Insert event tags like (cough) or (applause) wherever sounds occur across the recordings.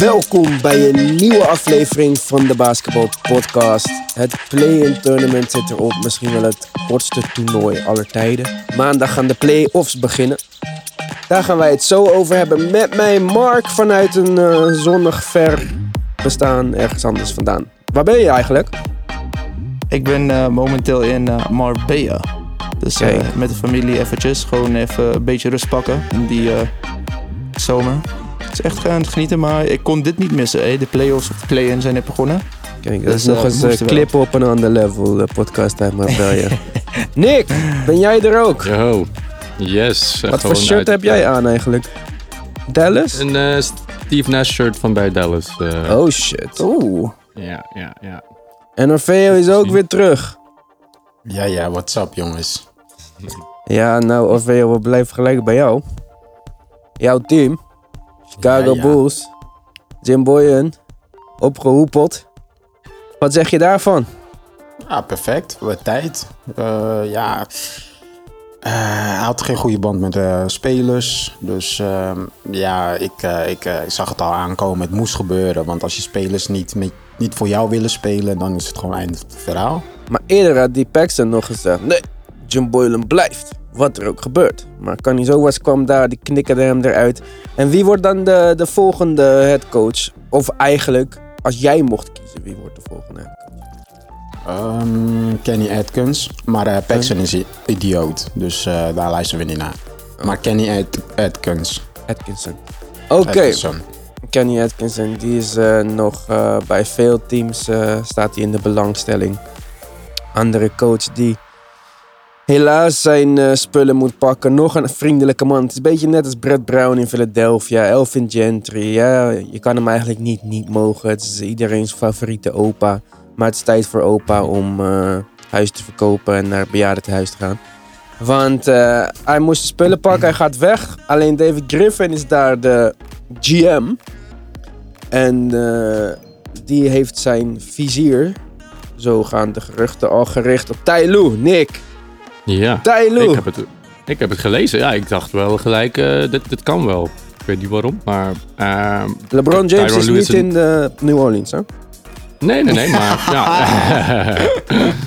Welkom bij een nieuwe aflevering van de Basketball Podcast. Het play-in tournament zit erop, misschien wel het kortste toernooi aller tijden. Maandag gaan de play-offs beginnen. Daar gaan wij het zo over hebben met mij, Mark, vanuit een eh, zonnig ver bestaan ergens anders vandaan. Waar ben je eigenlijk? Ik ben eh, momenteel in uh, Marbella. Dus uh, met de familie eventjes. Gewoon even een beetje rust pakken in die zomer. Het is echt gaan genieten, maar ik kon dit niet missen. Hè. De play-offs of de play-in zijn net begonnen. Kijk, dat is nog eens clip op een ander level, de podcast uit Marbella. (laughs) Nick, ben jij er ook? Yo, yes. Wat voor shirt heb jij aan eigenlijk? Dallas? Een Steve Nash shirt van bij Dallas. oh shit. Oeh. Ja, ja, ja. En Orfeo is ook weer terug. Ja, ja, what's up jongens? Ja, nou Orfeo, we blijven gelijk bij jou. Jouw team, Chicago Ja, ja. Bulls, Jim Boyen, opgehoepeld. Wat zeg je daarvan? Ja, perfect. Wat tijd. Eh, ja, Eh, hij had geen goede band met de spelers. Dus ehm, ja, ik, eh, ik, ik zag het al aankomen. Het moest gebeuren. Want als je spelers niet, met, niet voor jou willen spelen, dan is het gewoon eind van het verhaal. Maar eerder had die Paxton nog gezegd, nee, Jim Boylan blijft. Wat er ook gebeurt. Maar Connie Zowas kwam daar, die knikkerde hem eruit. En wie wordt dan de, de volgende headcoach? Of eigenlijk, als jij mocht kiezen, wie wordt de volgende headcoach? Ehm, Kenny Atkins. Maar eh Paxson is idioot. Dus eh, daar luisteren we niet naar. Maar Kenny At- Atkins. Atkinson. Oké. Kenny Atkinson, die is eh, nog bij veel teams staat hij in de belangstelling. Andere coach die helaas zijn eh, spullen moet pakken. Nog een vriendelijke man. Het is een beetje net als Brett Brown in Philadelphia. Elvin Gentry. Ja, je kan hem eigenlijk niet niet mogen. Het is iedereen's favoriete opa. Maar het is tijd voor opa om eh, huis te verkopen en naar het bejaardentehuis te gaan. Want eh, hij moest de spullen pakken, hij gaat weg. Alleen David Griffin is daar de GM. En die heeft zijn vizier, zo gaan de geruchten al gericht op Lue. Nick, Ja. Ik heb, het, ik heb het gelezen. Ja, ik dacht wel gelijk, eh, dit, dit kan wel. Ik weet niet waarom, maar... ehm, LeBron James is niet in de New Orleans, hè? Nee, nee, nee, maar... (laughs) ja.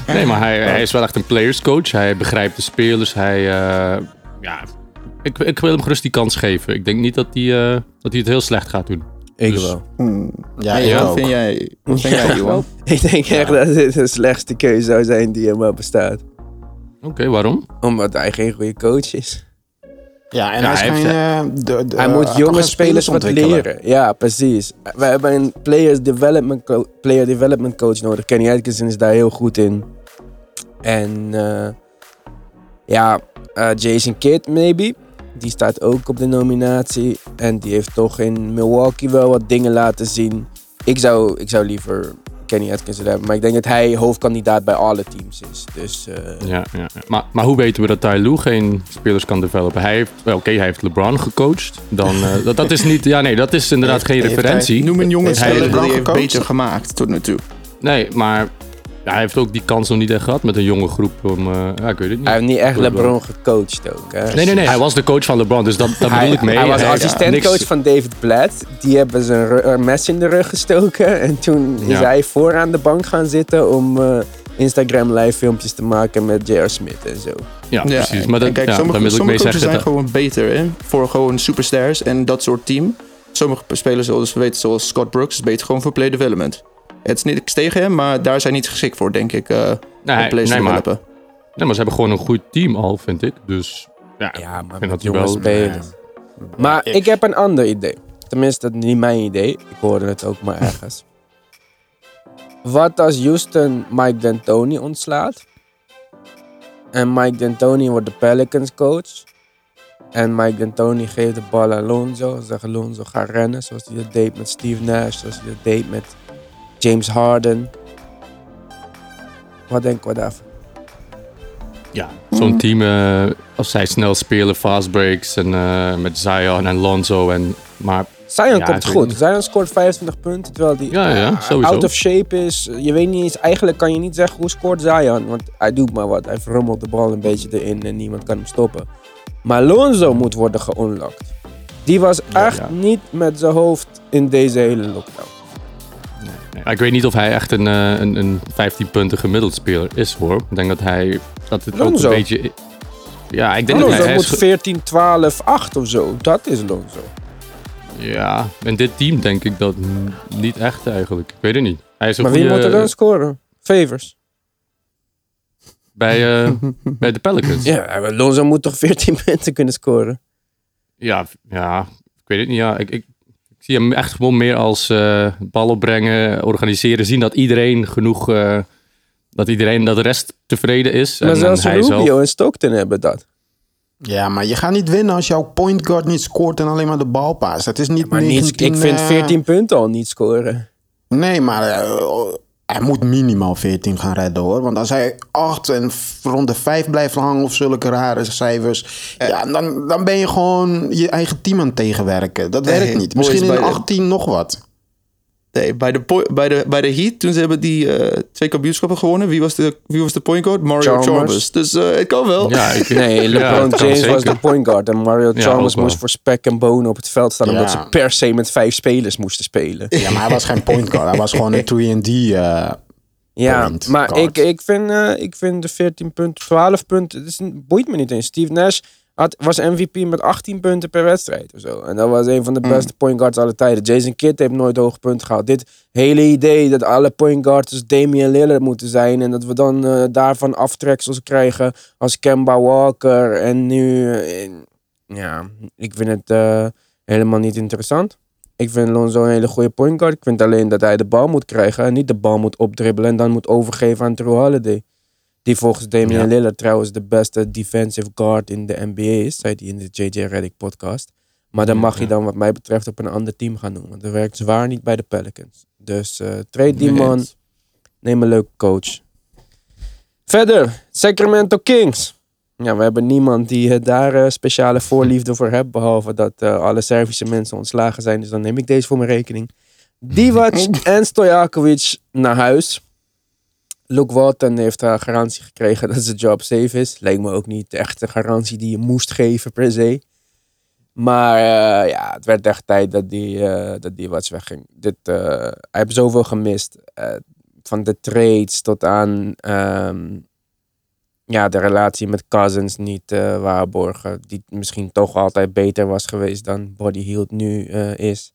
(laughs) nee, maar hij, hij is wel echt een players coach. Hij begrijpt de spelers. Hij... eh, ja, ik, ik wil hem gerust die kans geven. Ik denk niet dat hij, eh, dat hij het heel slecht gaat doen. Ik Dus- wel. Ja, Hey, ik wat ook. vind jij, wat vind jij, (laughs) Johan? Ik denk echt dat dit de slechtste keuze zou zijn die er maar bestaat. Oké, waarom? Omdat hij geen goede coach is. Ja, en Ja, hij, is hij geen, heeft- eh, de, de, hij eh, moet kan jonge spelers wat leren. Ja, precies. We hebben een players development, co- player development coach nodig. Kenny Atkinson is daar heel goed in. En eh, ja, eh, Jason Kidd maybe. Die staat ook op de nominatie. En die heeft toch in Milwaukee wel wat dingen laten zien. Ik zou, ik zou liever Kenny Atkinson hebben. Maar ik denk dat hij hoofdkandidaat bij alle teams is. Dus eh, Ja, ja. Maar, maar hoe weten we dat Ty Lue geen spelers kan developen? Hij heeft, wel, oké, hij heeft LeBron gecoacht. Dan, eh, (laughs) dat, dat is niet, ja nee, dat is inderdaad Heeft- geen referentie. Noem een jonge Heeft hij speler die LeBron heeft gecoacht? beter gemaakt tot nu toe. Nee, maar ja, hij heeft ook die kans nog niet echt gehad met een jonge groep. Om, eh, ja, ik weet het niet. hij heeft niet echt. LeBron gecoacht ook. Hè? Nee, nee, nee. Hij was de coach van LeBron, dus dat, dat bedoel ik mee. hij was assistentcoach van David Blatt. Die hebben zijn mes in de rug gestoken. En toen is hij vooraan de bank gaan zitten om eh, Instagram live filmpjes te maken met J.R. Smith en zo. Ja, precies. Maar dat, kijk, ja, sommige, daar wil ik sommige coaches zeggen. zijn dat- gewoon beter hè, voor gewoon superstars en dat soort team. Sommige spelers, zoals we weten, zoals Scott Brooks, is beter gewoon voor play development. Het is niks tegen hem, maar daar zijn niet geschikt voor, denk ik, eh Nee, om nee, te maar, nee, maar ze hebben gewoon een goed team al, vind ik. Dus ja, Ja, maar vind dat wel- spelers. Maar ik heb een ander idee. Tenminste, dat is niet mijn idee. Ik hoorde het ook maar ergens. (laughs) Wat als Houston Mike D'Antoni ontslaat? En Mike D'Antoni wordt de Pelicans coach. En Mike D'Antoni geeft de bal aan Alonso. Zegt Alonso ga rennen. Zoals hij dat deed met Steve Nash. Zoals hij dat deed met James Harden. Wat denken we daarvan? ja, zo'n team, eh, als zij snel spelen, fast breaks en eh, met Zion en Lonzo. En, maar Zion Ja, komt goed. Zion scoort 25 punten, terwijl hij Ja, ja, sowieso. out of shape is. Je weet niet eens, eigenlijk kan je niet zeggen hoe scoort Zion, want hij doet maar wat. Hij verrummelt de bal een beetje erin en niemand kan hem stoppen. Maar Lonzo moet worden geunlocked. Die was echt ja. niet met zijn hoofd in deze hele lockdown. Ja, ik weet niet of hij echt een, eh, een, een 15 punten gemiddeld speler is hoor. Ik denk dat hij dat het ook een beetje. Ja, ik denk dat Lonzo hij, hij moet is, 14, 12, 8 of zo. Dat is Lonzo. Ja, in dit team denk ik dat niet echt eigenlijk. Ik weet het niet. Hij is een Maar wie moet er dan scoren? Favors. bij, eh, (laughs) bij de Pelicans. Ja. Ja, Lonzo moet toch 14 (laughs) punten kunnen scoren? Ja, ik weet het niet. Ja, ik, ik zie hem echt gewoon meer als eh bal opbrengen, organiseren, zien dat iedereen genoeg, eh, dat iedereen, dat de rest tevreden is. Maar en, zelfs en hij Rubio zelf. en Stockton hebben dat. Ja, maar je gaat niet winnen als jouw point guard niet scoort en alleen maar de bal paast. Het is niet Maar niet, 19, ik vind eh, 14 punten al niet scoren. Nee, maar eh, hij moet minimaal 14 gaan redden hoor. Want als hij 8 en rond de 5 blijft hangen of zulke rare cijfers. ja, dan, dan ben je gewoon je eigen team aan het tegenwerken. Dat Nee, werkt niet. Misschien in bij de- 18 nog wat. Nee, bij de, bij, de, bij de Heat, toen ze hebben die eh, twee kampioenschappen gewonnen. Wie was de, wie was de point guard? Mario Chalmers. Chalmers. Dus eh, het kan wel. Ja, ik, Nee, (laughs) LeBron James was de point guard. En Mario Ja, Chalmers moest voor spek en bonen op het veld staan. Omdat ze per se met vijf spelers moesten spelen. Ja, maar hij was geen point guard. Hij was gewoon een (laughs) 3D. eh Ja, maar guard. ik, ik, vind, eh, ik vind de 14 punten, 12 punten, het is, boeit me niet eens. Steve Nash had, was MVP met 18 punten per wedstrijd of zo. En dat was een van de beste point guards aller tijden. Jason Kidd heeft nooit hoge punten gehad. Dit hele idee dat alle point guards dus Damian Lillard moeten zijn. En dat we dan eh, daarvan aftreksels krijgen als Kemba Walker. En nu, eh, ja, ik vind het eh, helemaal niet interessant. Ik vind Lonzo een hele goede point guard. Ik vind alleen dat hij de bal moet krijgen en niet de bal moet opdribbelen en dan moet overgeven aan Drew Holiday. Die volgens Damian Ja. Lillard trouwens de beste defensive guard in de NBA is, zei hij in de JJ Redick podcast. Maar dan mag je dan wat mij betreft op een ander team gaan doen. Want dat werkt zwaar niet bij de Pelicans. Dus eh trade die man, neem een leuke coach. Verder, Sacramento Kings. Ja, we hebben niemand die eh, daar eh, speciale voorliefde voor heeft. Behalve dat alle Servische mensen ontslagen zijn. Dus dan neem ik deze voor mijn rekening. Divac (laughs) en Stojakovic naar huis. Luke Walton heeft daar garantie gekregen dat zijn job safe is. Leek me ook niet echt een garantie die je moest geven per se. Maar eh, ja, het werd echt tijd dat die, eh dat die wat wegging. Dit, eh, hij heeft zoveel gemist. Van de trades tot aan ehm, ja, de relatie met Cousins niet waarborgen. Die misschien toch altijd beter was geweest dan Body Hield nu is.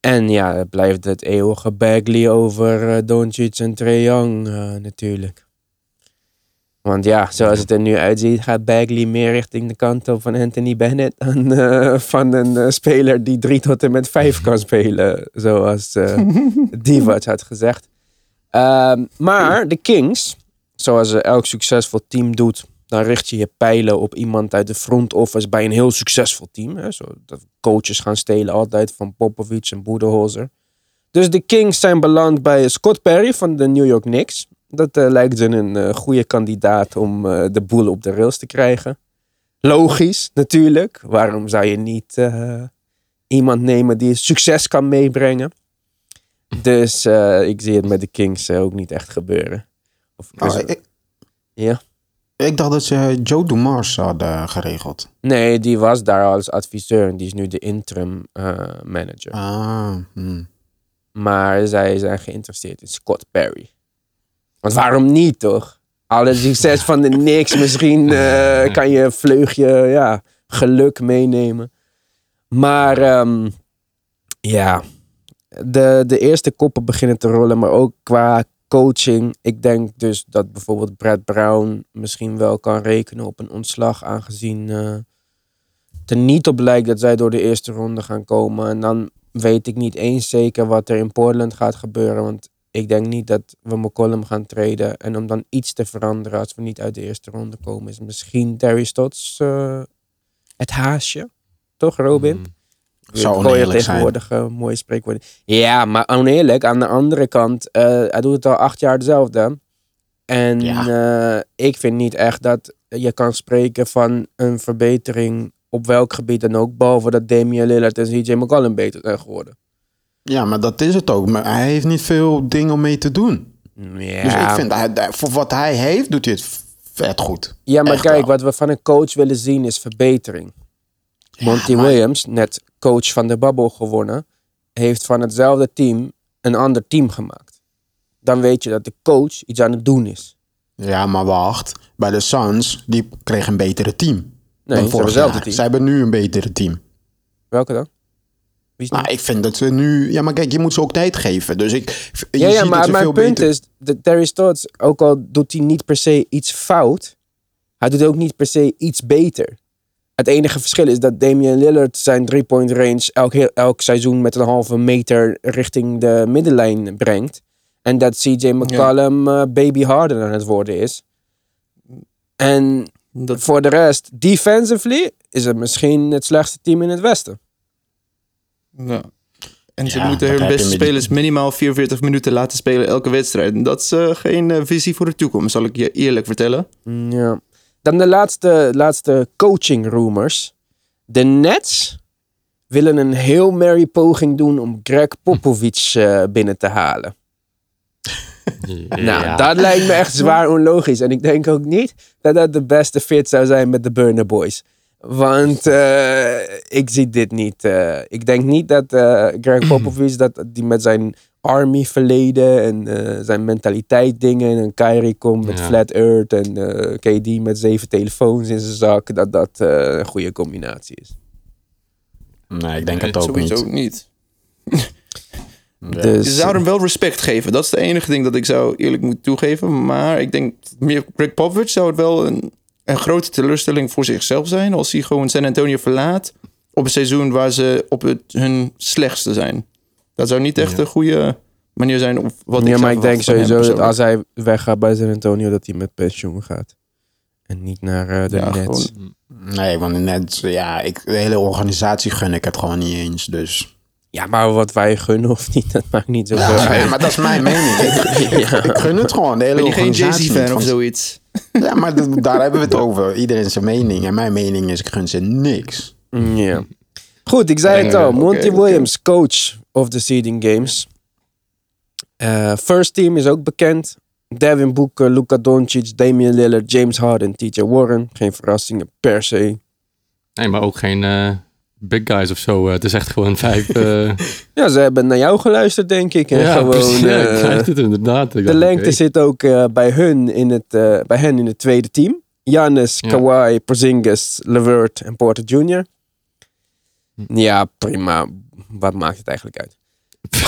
En ja, het blijft het eeuwige Bagley over eh Doncic en Trae Young eh, natuurlijk. Want ja, zoals het er nu uitziet, gaat Bagley meer richting de kant op van Anthony Bennett (laughs) dan eh, van een eh, speler die drie tot en met vijf kan (laughs) spelen, zoals Divac had gezegd. Ehm, maar de Kings, zoals elk succesvol team doet, dan richt je je pijlen op iemand uit de front office bij een heel succesvol team. Hè, zo, dat coaches gaan stelen altijd van Popovich en Budenholzer. Dus de Kings zijn beland bij Scott Perry van de New York Knicks. Dat eh, lijkt ze een eh, goede kandidaat om eh, de boel op de rails te krijgen. Logisch, natuurlijk. Waarom zou je niet iemand nemen die succes kan meebrengen? Dus ik zie het met de Kings ook niet echt gebeuren. Of, Oh, ik, ja. Ik dacht dat ze Joe Dumars hadden geregeld. Nee, die was daar als adviseur en die is nu de interim eh, manager. Ah, hmm. Maar zij zijn geïnteresseerd in Scott Perry. Want waarom niet, toch? Alle succes van de Knicks. Misschien eh, (laughs) kan je een vleugje ja, geluk meenemen. Maar ehm, ja, de, de eerste koppen beginnen te rollen. Maar ook qua coaching. Ik denk dus dat bijvoorbeeld Brad Brown misschien wel kan rekenen op een ontslag. Aangezien eh er niet op lijkt dat zij door de eerste ronde gaan komen. En dan weet ik niet eens zeker wat er in Portland gaat gebeuren. Want ik denk niet dat we McCollum gaan treden. En om dan iets te veranderen als we niet uit de eerste ronde komen, is misschien Terry Stotts eh, het haasje. Toch, Robin? Mm. Gooi oneerlijk tegenwoordig eh, mooie spreekwoorden. Ja, maar oneerlijk. Aan de andere kant, eh, hij doet het al acht jaar hetzelfde. En Ja. eh, ik vind niet echt dat je kan spreken van een verbetering op welk gebied dan ook. Behalve dat Damian Lillard en CJ McCollum beter zijn geworden. Ja, maar dat is het ook. Maar hij heeft niet veel dingen om mee te doen. Ja, Dus ik vind, hij, voor wat hij heeft, doet hij het vet goed. ja maar echt kijk, wel. wat we van een coach willen zien is verbetering. Monty maar- Williams, net coach van de Bubble gewonnen. heeft van hetzelfde team een ander team gemaakt. Dan weet je dat de coach iets aan het doen is. Ja, maar wacht. Bij de Suns, die kregen een betere team. Nee, dan vorig jaar. team. Zij hebben nu een betere team. Welke dan? Is Nou, ik vind dat ze nu... Ja, maar kijk, je moet ze ook tijd geven. Dus ik... Je ja, ja, ziet maar mijn punt beter... is, dat Terry Stotts, ook al doet hij niet per se iets fout, hij doet ook niet per se iets beter. Het enige verschil is dat Damian Lillard zijn three-point range elk, elk seizoen met een halve meter richting de middenlijn brengt. En dat CJ McCollum eh, baby harder aan het worden is. En Dat, voor de rest, defensively, is het misschien het slechtste team in het Westen. ja. En ze Ja, moeten hun beste spelers minimaal 44 minuten laten spelen elke wedstrijd. En dat is eh, geen eh, visie voor de toekomst, zal ik je eerlijk vertellen. Ja. Dan de laatste, laatste coaching rumors. De Nets willen een heel merry poging doen om Greg Popovich eh, binnen te halen. (laughs) Nou, dat lijkt me echt zwaar onlogisch. En ik denk ook niet dat dat de beste fit zou zijn met de Burner Boys. Want eh, ik zie dit niet. eh, ik denk niet dat eh, Greg Popovich, dat die met zijn army verleden en eh, zijn mentaliteit dingen en Kyrie komt met Ja. Flat Earth en eh, KD met zeven telefoons in zijn zak, dat dat eh, een goede combinatie is. Nee, ik denk Nee, het ook Sowieso niet. niet. (laughs) Ja. Dus, Je zou hem wel respect geven. Dat is het enige ding dat ik zou eerlijk moeten toegeven. Maar ik denk, meer Greg Popovich zou het wel een, een grote teleurstelling voor zichzelf zijn... als hij gewoon San Antonio verlaat op een seizoen waar ze op het, hun slechtste zijn. Dat zou niet echt Ja. een goede manier zijn. Of wat ja, zou maar ik denk sowieso dat als hij weggaat bij San Antonio, dat hij met pensioen gaat. En niet naar eh, de Ja, Nets. gewoon- Nee, want net, ja, ik, de hele organisatie gun ik het gewoon niet eens. Dus. Ja, maar wat wij gunnen of niet, (laughs) dat maakt niet zoveel Ja, uit. maar dat is mijn mening. (laughs) Ik, ik, ik gun het gewoon. De hele Ben je geen. Jay-Z-fan of zoiets? (laughs) Ja, maar daar hebben we het over. Iedereen zijn mening. En mijn mening is, ik gun ze niks. Ja. Goed, ik zei het al. Monty. Williams, coach of the seeding games. Eh, first team is ook bekend. Devin Booker, Luka Doncic, Damian Lillard, James Harden, TJ Warren. Geen verrassingen per se. Nee, maar ook geen eh, big guys of zo. Eh, het is echt gewoon vijf... (laughs) Ja, ze hebben naar jou geluisterd, denk ik. En ja, gewoon, precies. Ja, ik zei het inderdaad. Ik de lengte zit ook bij, hun in het, bij hen in het tweede team. Giannis, Ja. Kawhi, Porzingis, LeVert en Porter Jr. Hm. Ja, prima. Wat maakt het eigenlijk uit?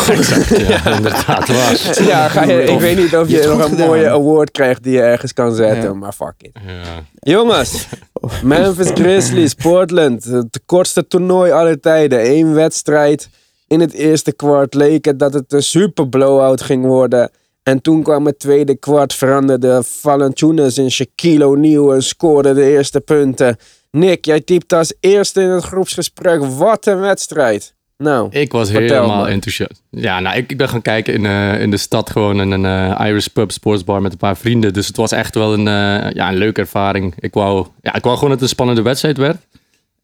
Exact, ja, (laughs) inderdaad. Waar. Ja, ga je, ik weet niet of Je nog een gedaan. mooie award krijgt die je ergens kan zetten, Ja. maar fuck it. Ja. Jongens, (laughs) Memphis Grizzlies, Portland. Het kortste toernooi aller tijden. Eén wedstrijd. In het eerste kwart leek het dat het een super blowout ging worden. En toen kwam het tweede kwart, veranderde Valanciunas in Shaquille O'Neal en scoorde de eerste punten. Nick, jij typte als eerste in het groepsgesprek. Wat een wedstrijd. Nou, Ik was helemaal enthousiast. Ja, nou, ik, ik ben gaan kijken in, eh, in de stad gewoon in een eh, Irish pub sportsbar met een paar vrienden. Dus het was echt wel een, eh, ja, een leuke ervaring. Ik wou, ja, ik wou gewoon dat het een spannende wedstrijd werd.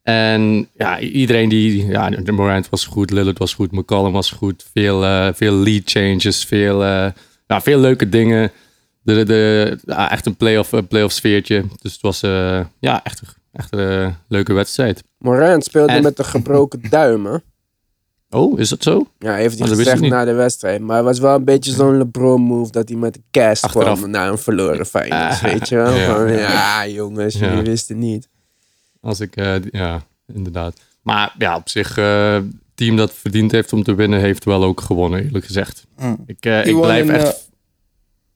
En ja, iedereen die... Ja, de Morant was goed, Lillard was goed, McCollum was goed. Veel, veel lead changes, veel, ja, veel leuke dingen. De, de, ja, echt een playoff, playoff sfeertje. Dus het was ja, echt, echt een leuke wedstrijd. Morant speelde En- met een gebroken duim, hè? Oh, is dat zo? Ja, heeft hij Oh, gezegd ik na de wedstrijd. Maar het was wel een beetje zo'n LeBron move dat hij met de cast Achteraf. kwam na een verloren Feyenoord. Ah, weet je wel? ja. Van, ja, jongens, Ja. jullie wisten niet. Als ik, eh, ja, inderdaad. Maar ja, op zich, eh team dat verdiend heeft om te winnen, heeft wel ook gewonnen, eerlijk gezegd. Mm. Ik, eh, ik blijf echt...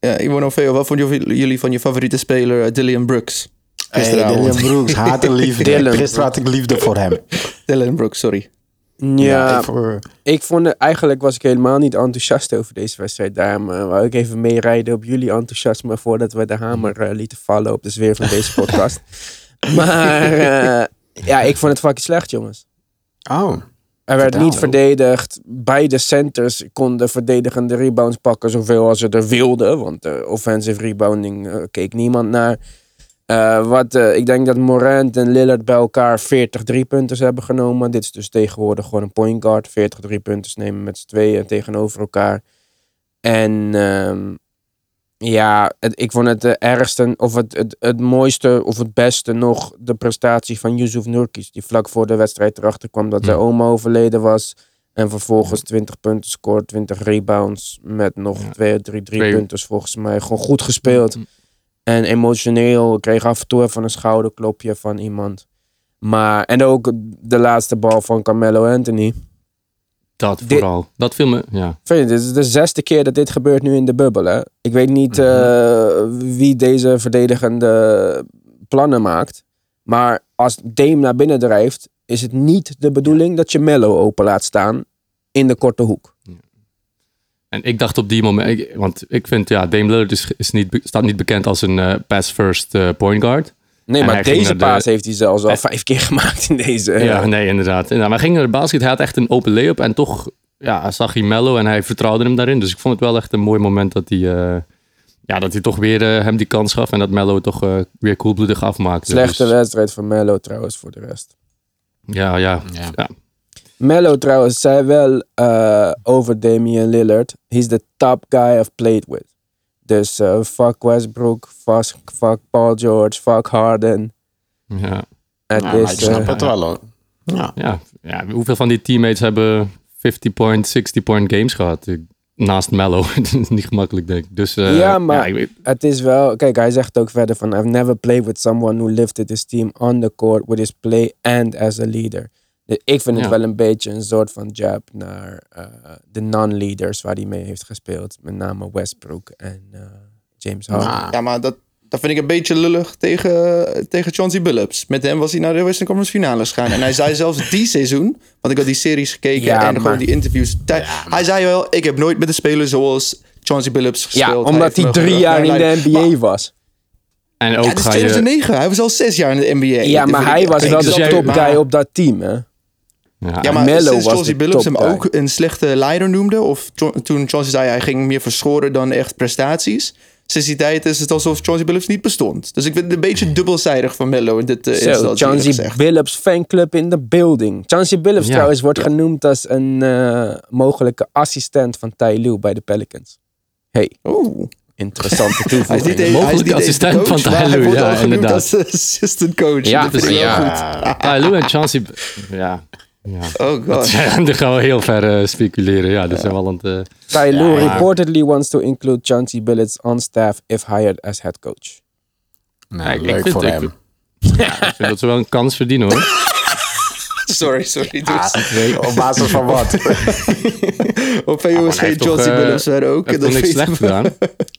Ja, Iwan Oveo, wat vonden jullie van je favoriete speler, Dylan Brooks? Hey. Dylan Brooks, (laughs) haat en liefde. Gisteren had ik liefde voor hem. Dylan Brooks, sorry. Ja, ik voor- ik vond het, eigenlijk was ik helemaal niet enthousiast over deze wedstrijd. Daarom eh, wou ik even meerijden op jullie enthousiasme voordat we de hamer eh, lieten vallen op de sfeer van deze (laughs) podcast. maar eh, ja, ik vond het fucking slecht, jongens. Oh, Er werd niet verdedigd. Beide centers konden verdedigende rebounds pakken zoveel als ze er wilden. Want de offensive rebounding keek niemand naar. Eh, wat, eh, ik denk dat Morant en Lillard bij elkaar 40 driepunters hebben genomen. Dit is dus tegenwoordig gewoon een point guard. 40 driepunters nemen met z'n tweeën tegenover elkaar. En ehm, ja, het, ik vond het de ergste, of het, het, het mooiste, of het beste nog de prestatie van Yusuf Nurkic. Die vlak voor de wedstrijd erachter kwam dat zijn Hmm. oma overleden was. En vervolgens 20 punten scoort, 20 rebounds. Met nog twee, drie, drie punters volgens mij. Gewoon goed gespeeld. En emotioneel kreeg af en toe even een schouderklopje van iemand. Maar, en ook de laatste bal van Carmelo Anthony. Dat Dit- vooral. Dat viel me, ja. Dit is de zesde keer dat dit gebeurt nu in de bubbel. Hè? Ik weet niet Mhm. eh, wie deze verdedigende plannen maakt. Maar als Dame naar binnen drijft, is het niet de bedoeling dat je Mello open laat staan in de korte hoek. En ik dacht op die moment, ik- want ik vind, ja, Dame Lillard is, is niet, staat niet bekend als een eh, pass-first eh, point guard. Nee, En maar deze de- paas heeft hij zelfs al vijf keer (laughs) gemaakt in deze. eh, Ja, nee, inderdaad. inderdaad. Maar hij ging naar de basket, hij had echt een open layup en toch ja, zag hij Mello en hij vertrouwde hem daarin. Dus ik vond het wel echt een mooi moment dat hij, eh, ja, dat hij toch weer hem die kans gaf en dat Mello toch weer koelbloedig afmaakte. Slechte Dus, wedstrijd van Mello trouwens voor de rest. ja, ja, Ja. ja. Mello trouwens zei wel eh, over Damian Lillard. He's the top guy I've played with. Dus eh, fuck Westbrook, fuck, fuck Paul George, fuck Harden. ja. Het Ja, is, ik snap eh, het wel hoor. Ja. Ja, ja, hoeveel van die teammates hebben 50-point, 60-point games gehad? Naast Mello. (laughs) Dat is niet gemakkelijk, denk ik. Dus, eh, Ja, maar- ik weet- het is wel... Kijk, hij zegt ook verder van... I've never played with someone who lifted his team on the court with his play and as a leader. Ik vind het Ja. wel een beetje een soort van jab naar eh, de non-leaders waar hij mee heeft gespeeld. Met name Westbrook en eh, James Harden. Nou, Ja, maar dat, dat vind ik een beetje lullig tegen, tegen Chauncey Billups. Met hem was hij naar de Western Conference finales gegaan. En hij zei (laughs) zelfs die seizoen, want ik had die series gekeken Ja, en maar- gewoon die interviews. Hij zei wel, ik heb nooit met een speler zoals Chauncey Billups gespeeld. ja, omdat hij drie jaar in de. NBA was. en ook Ja, het is ga je... 2009. Hij was al zes jaar in de NBA. Ja, maar hij was wel de top guy op dat team, hè? Ja, Ja, maar Melo sinds was Chauncey Billups hem ook een slechte leider noemde... of toen Chauncey zei hij ging meer verschoren dan echt prestaties... sinds die tijd is het alsof Chauncey Billups niet bestond. Dus ik vind het een beetje dubbelzijdig van Mello in dit uh, Zo, Chauncey Billups fanclub in de building. Chauncey Billups Ja. trouwens wordt genoemd als een eh, mogelijke assistent van Ty Lue bij de Pelicans. Hey, Oeh. interessante toevoeging. hij is Mogelijke niet eens de assistent van maar Ty hij Lue, wordt ja, inderdaad. als assistant coach. Ja, dus ja. goed. Ty Lue en Chauncey... Ja, ja. Oh god. Ja, (laughs) dan gaan we heel ver eh, speculeren. Ja, dat zijn wel aan het... eh, Ty Lue Ja. reportedly wants to include Chauncey Billups on staff if hired as head coach. nee, ik leuk vind- voor ik hem. ik vind dat ze wel een kans verdienen, hoor. (laughs) Sorry, sorry. Ah, Dus. (laughs) op basis van wat? Op toch, Chauncey eh, Billups werden ook. Heeft Dat niks slecht gedaan?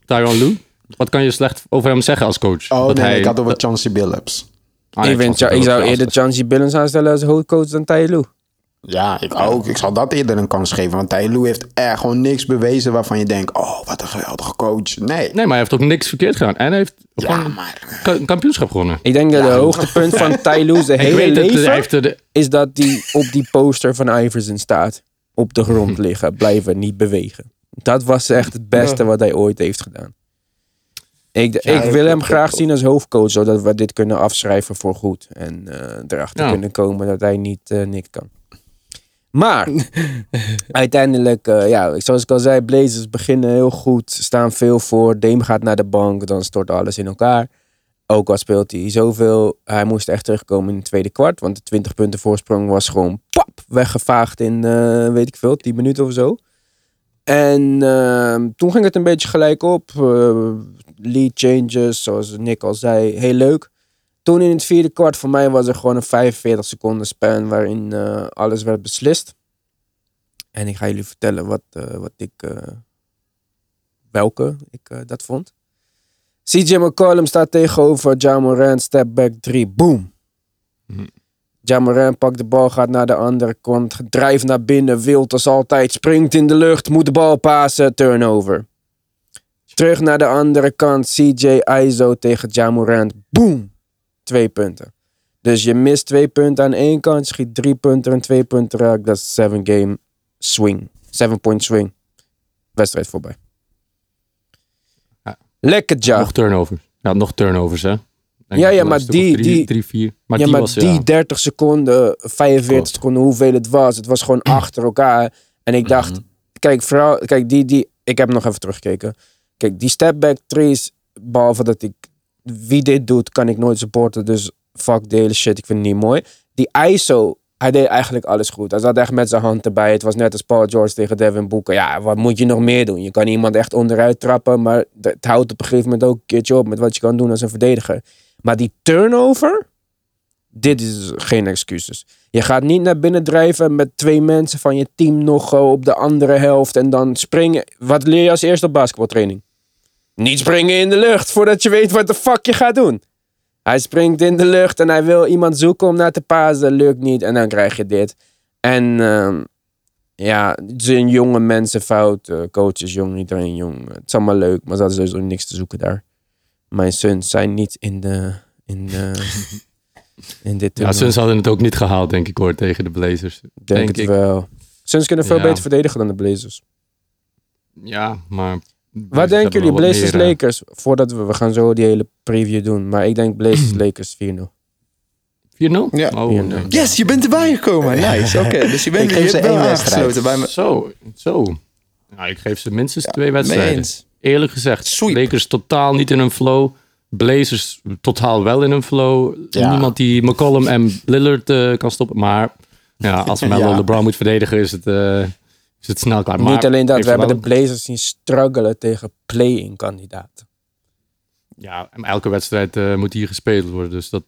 Tyron Lue? Wat kan je slecht over hem zeggen als coach? Oh Dat nee, hij- ik had over Chauncey Billups. Ah, ik, vind, ik zou eerder Chauncey Billups aanstellen als hoofdcoach dan Ty Lue. Ja, ik ook. Ik zal dat eerder een kans geven. Want Ty Lue heeft echt gewoon niks bewezen waarvan je denkt... Oh, wat een geweldige coach. Nee. Nee, maar hij heeft ook niks verkeerd gedaan. En hij heeft Ja, gewoon maar... ka- een kampioenschap gewonnen. Ik denk dat de hoogtepunt van (laughs) Lue's Ik hele het, leven is dat hij op die poster van Iverson staat. Op de grond (laughs) liggen, blijven, niet bewegen. Dat was echt het beste wat hij ooit heeft gedaan. Ik, Ja, ik wil hem graag zien als hoofdcoach, zodat we dit kunnen afschrijven voor goed. En eh, erachter Ja. kunnen komen dat hij niet eh niks kan. Maar (laughs) uiteindelijk, eh, ja, zoals ik al zei, Blazers beginnen heel goed, staan veel voor. Dame gaat naar de bank, dan stort alles in elkaar. Ook al speelt hij zoveel, hij moest echt terugkomen in het tweede kwart. Want de 20 punten voorsprong was gewoon pap, weggevaagd in, eh, weet ik veel, 10 minuten of zo. En ehm, toen ging het een beetje gelijk op. eh, lead changes, zoals Nick al zei, heel leuk. Toen in het vierde kwart voor mij was er gewoon een 45 seconden span waarin eh, alles werd beslist. En ik ga jullie vertellen wat, eh, wat ik, eh, welke ik dat vond. CJ McCollum staat tegenover Ja Morant, step back 3, boom. Mhm. Ja Morant pakt de bal, gaat naar de andere kant, drijft naar binnen, wild als altijd, springt in de lucht, moet de bal pasen, turnover. Terug naar de andere kant, CJ ISO tegen Ja Morant, boom. Twee punten. Dus je mist twee punten aan één kant, schiet drie punten en twee punten raak. Dat is seven game swing. Seven point swing. Wedstrijd voorbij. Ja. Lekker Ja. Nog turnovers. Ja, nog turnovers, hè? Denk Ja, ja, maar die- Drie, die- drie, vier. Maar ja, die maar was, die ja. 30 seconden, 45 Klopt. seconden, hoeveel het was. Het was gewoon achter elkaar. En ik dacht, Mhm. kijk, vooral, kijk, die, die, ik heb nog even teruggekeken. Kijk, die stepback threes, behalve dat ik, wie dit doet, kan ik nooit supporten. Dus fuck de hele shit, ik vind het niet mooi. Die ISO, hij deed eigenlijk alles goed. Hij zat echt met zijn hand erbij. Het was net als Paul George tegen Devin Booker. Ja, wat moet je nog meer doen? Je kan iemand echt onderuit trappen, maar het houdt op een gegeven moment ook een keertje op met wat je kan doen als een verdediger. Maar die turnover, dit is geen excuses. Je gaat niet naar binnen drijven met twee mensen van je team nog op de andere helft en dan springen. Wat leer je als eerste op basketbaltraining? Niet springen in de lucht voordat je weet wat de fuck je gaat doen. Hij springt in de lucht en hij wil iemand zoeken om naar te pasen. Lukt niet en dan krijg je dit. En ehm, ja, het een jonge mensenfout. Uh, coach is jong, iedereen jong. Het is allemaal leuk, maar ze hadden sowieso niks te zoeken daar. Mijn sons zijn niet in de... In de (laughs) in dit ja, Suns hadden het ook niet gehaald, denk ik hoor, tegen de Blazers. Denk, denk het ik. wel. Suns kunnen veel beter verdedigen dan de Blazers. Ja, maar... Wat denken jullie, Blazers meer, Lakers? Voordat we, we gaan zo die hele preview doen. Maar ik denk Blazers Lakers 4-0. 4-0? Ja. Oh, yes, je bent erbij gekomen. (laughs) Nice, oké. Dus je bent er wel aangesloten bij me. Zo, zo. Nou, ik geef ze minstens ja, twee wedstrijden. Eerlijk gezegd, Sweep. Lakers totaal niet in een flow. Blazers totaal wel in een flow. Niemand die McCollum en Lillard uh, kan stoppen. Maar ja, als (laughs) Melo ja. LeBron moet verdedigen, is het, uh, is het snel klaar. Maar Niet alleen dat, we hebben de Blazers zien struggelen tegen play-in kandidaten. Ja, elke wedstrijd uh, moet hier gespeeld worden. Dus dat,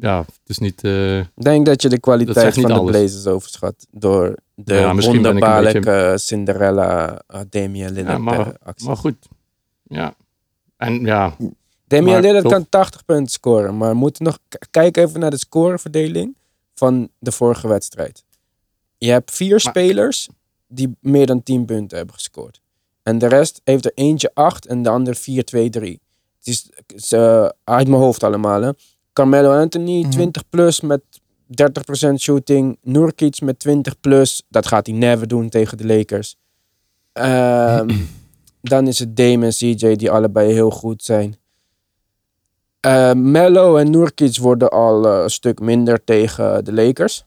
ja, het is niet... Ik denk dat je de kwaliteit van de Blazers overschat door de ja, wonderbaarlijke beetje... Cinderella Damian Lillard maar, actie. Maar goed, ja. En ja, Damian Lillard kan 80 punten scoren. Maar we moeten nog kijken even naar de scoreverdeling van de vorige wedstrijd. Je hebt vier spelers die meer dan 10 punten hebben gescoord. En de rest heeft er eentje 8 en de ander 4, 2, 3. Het is, uh, uit mijn hoofd allemaal. Hè. Carmelo Anthony, 20 mhm. plus met 30% shooting. Nurkic met 20 plus. Dat gaat hij never doen tegen de Lakers. Um, (clears throat) dan is het Dame en CJ die allebei heel goed zijn. Uh, Mello en Nurkic worden al uh, een stuk minder tegen de Lakers.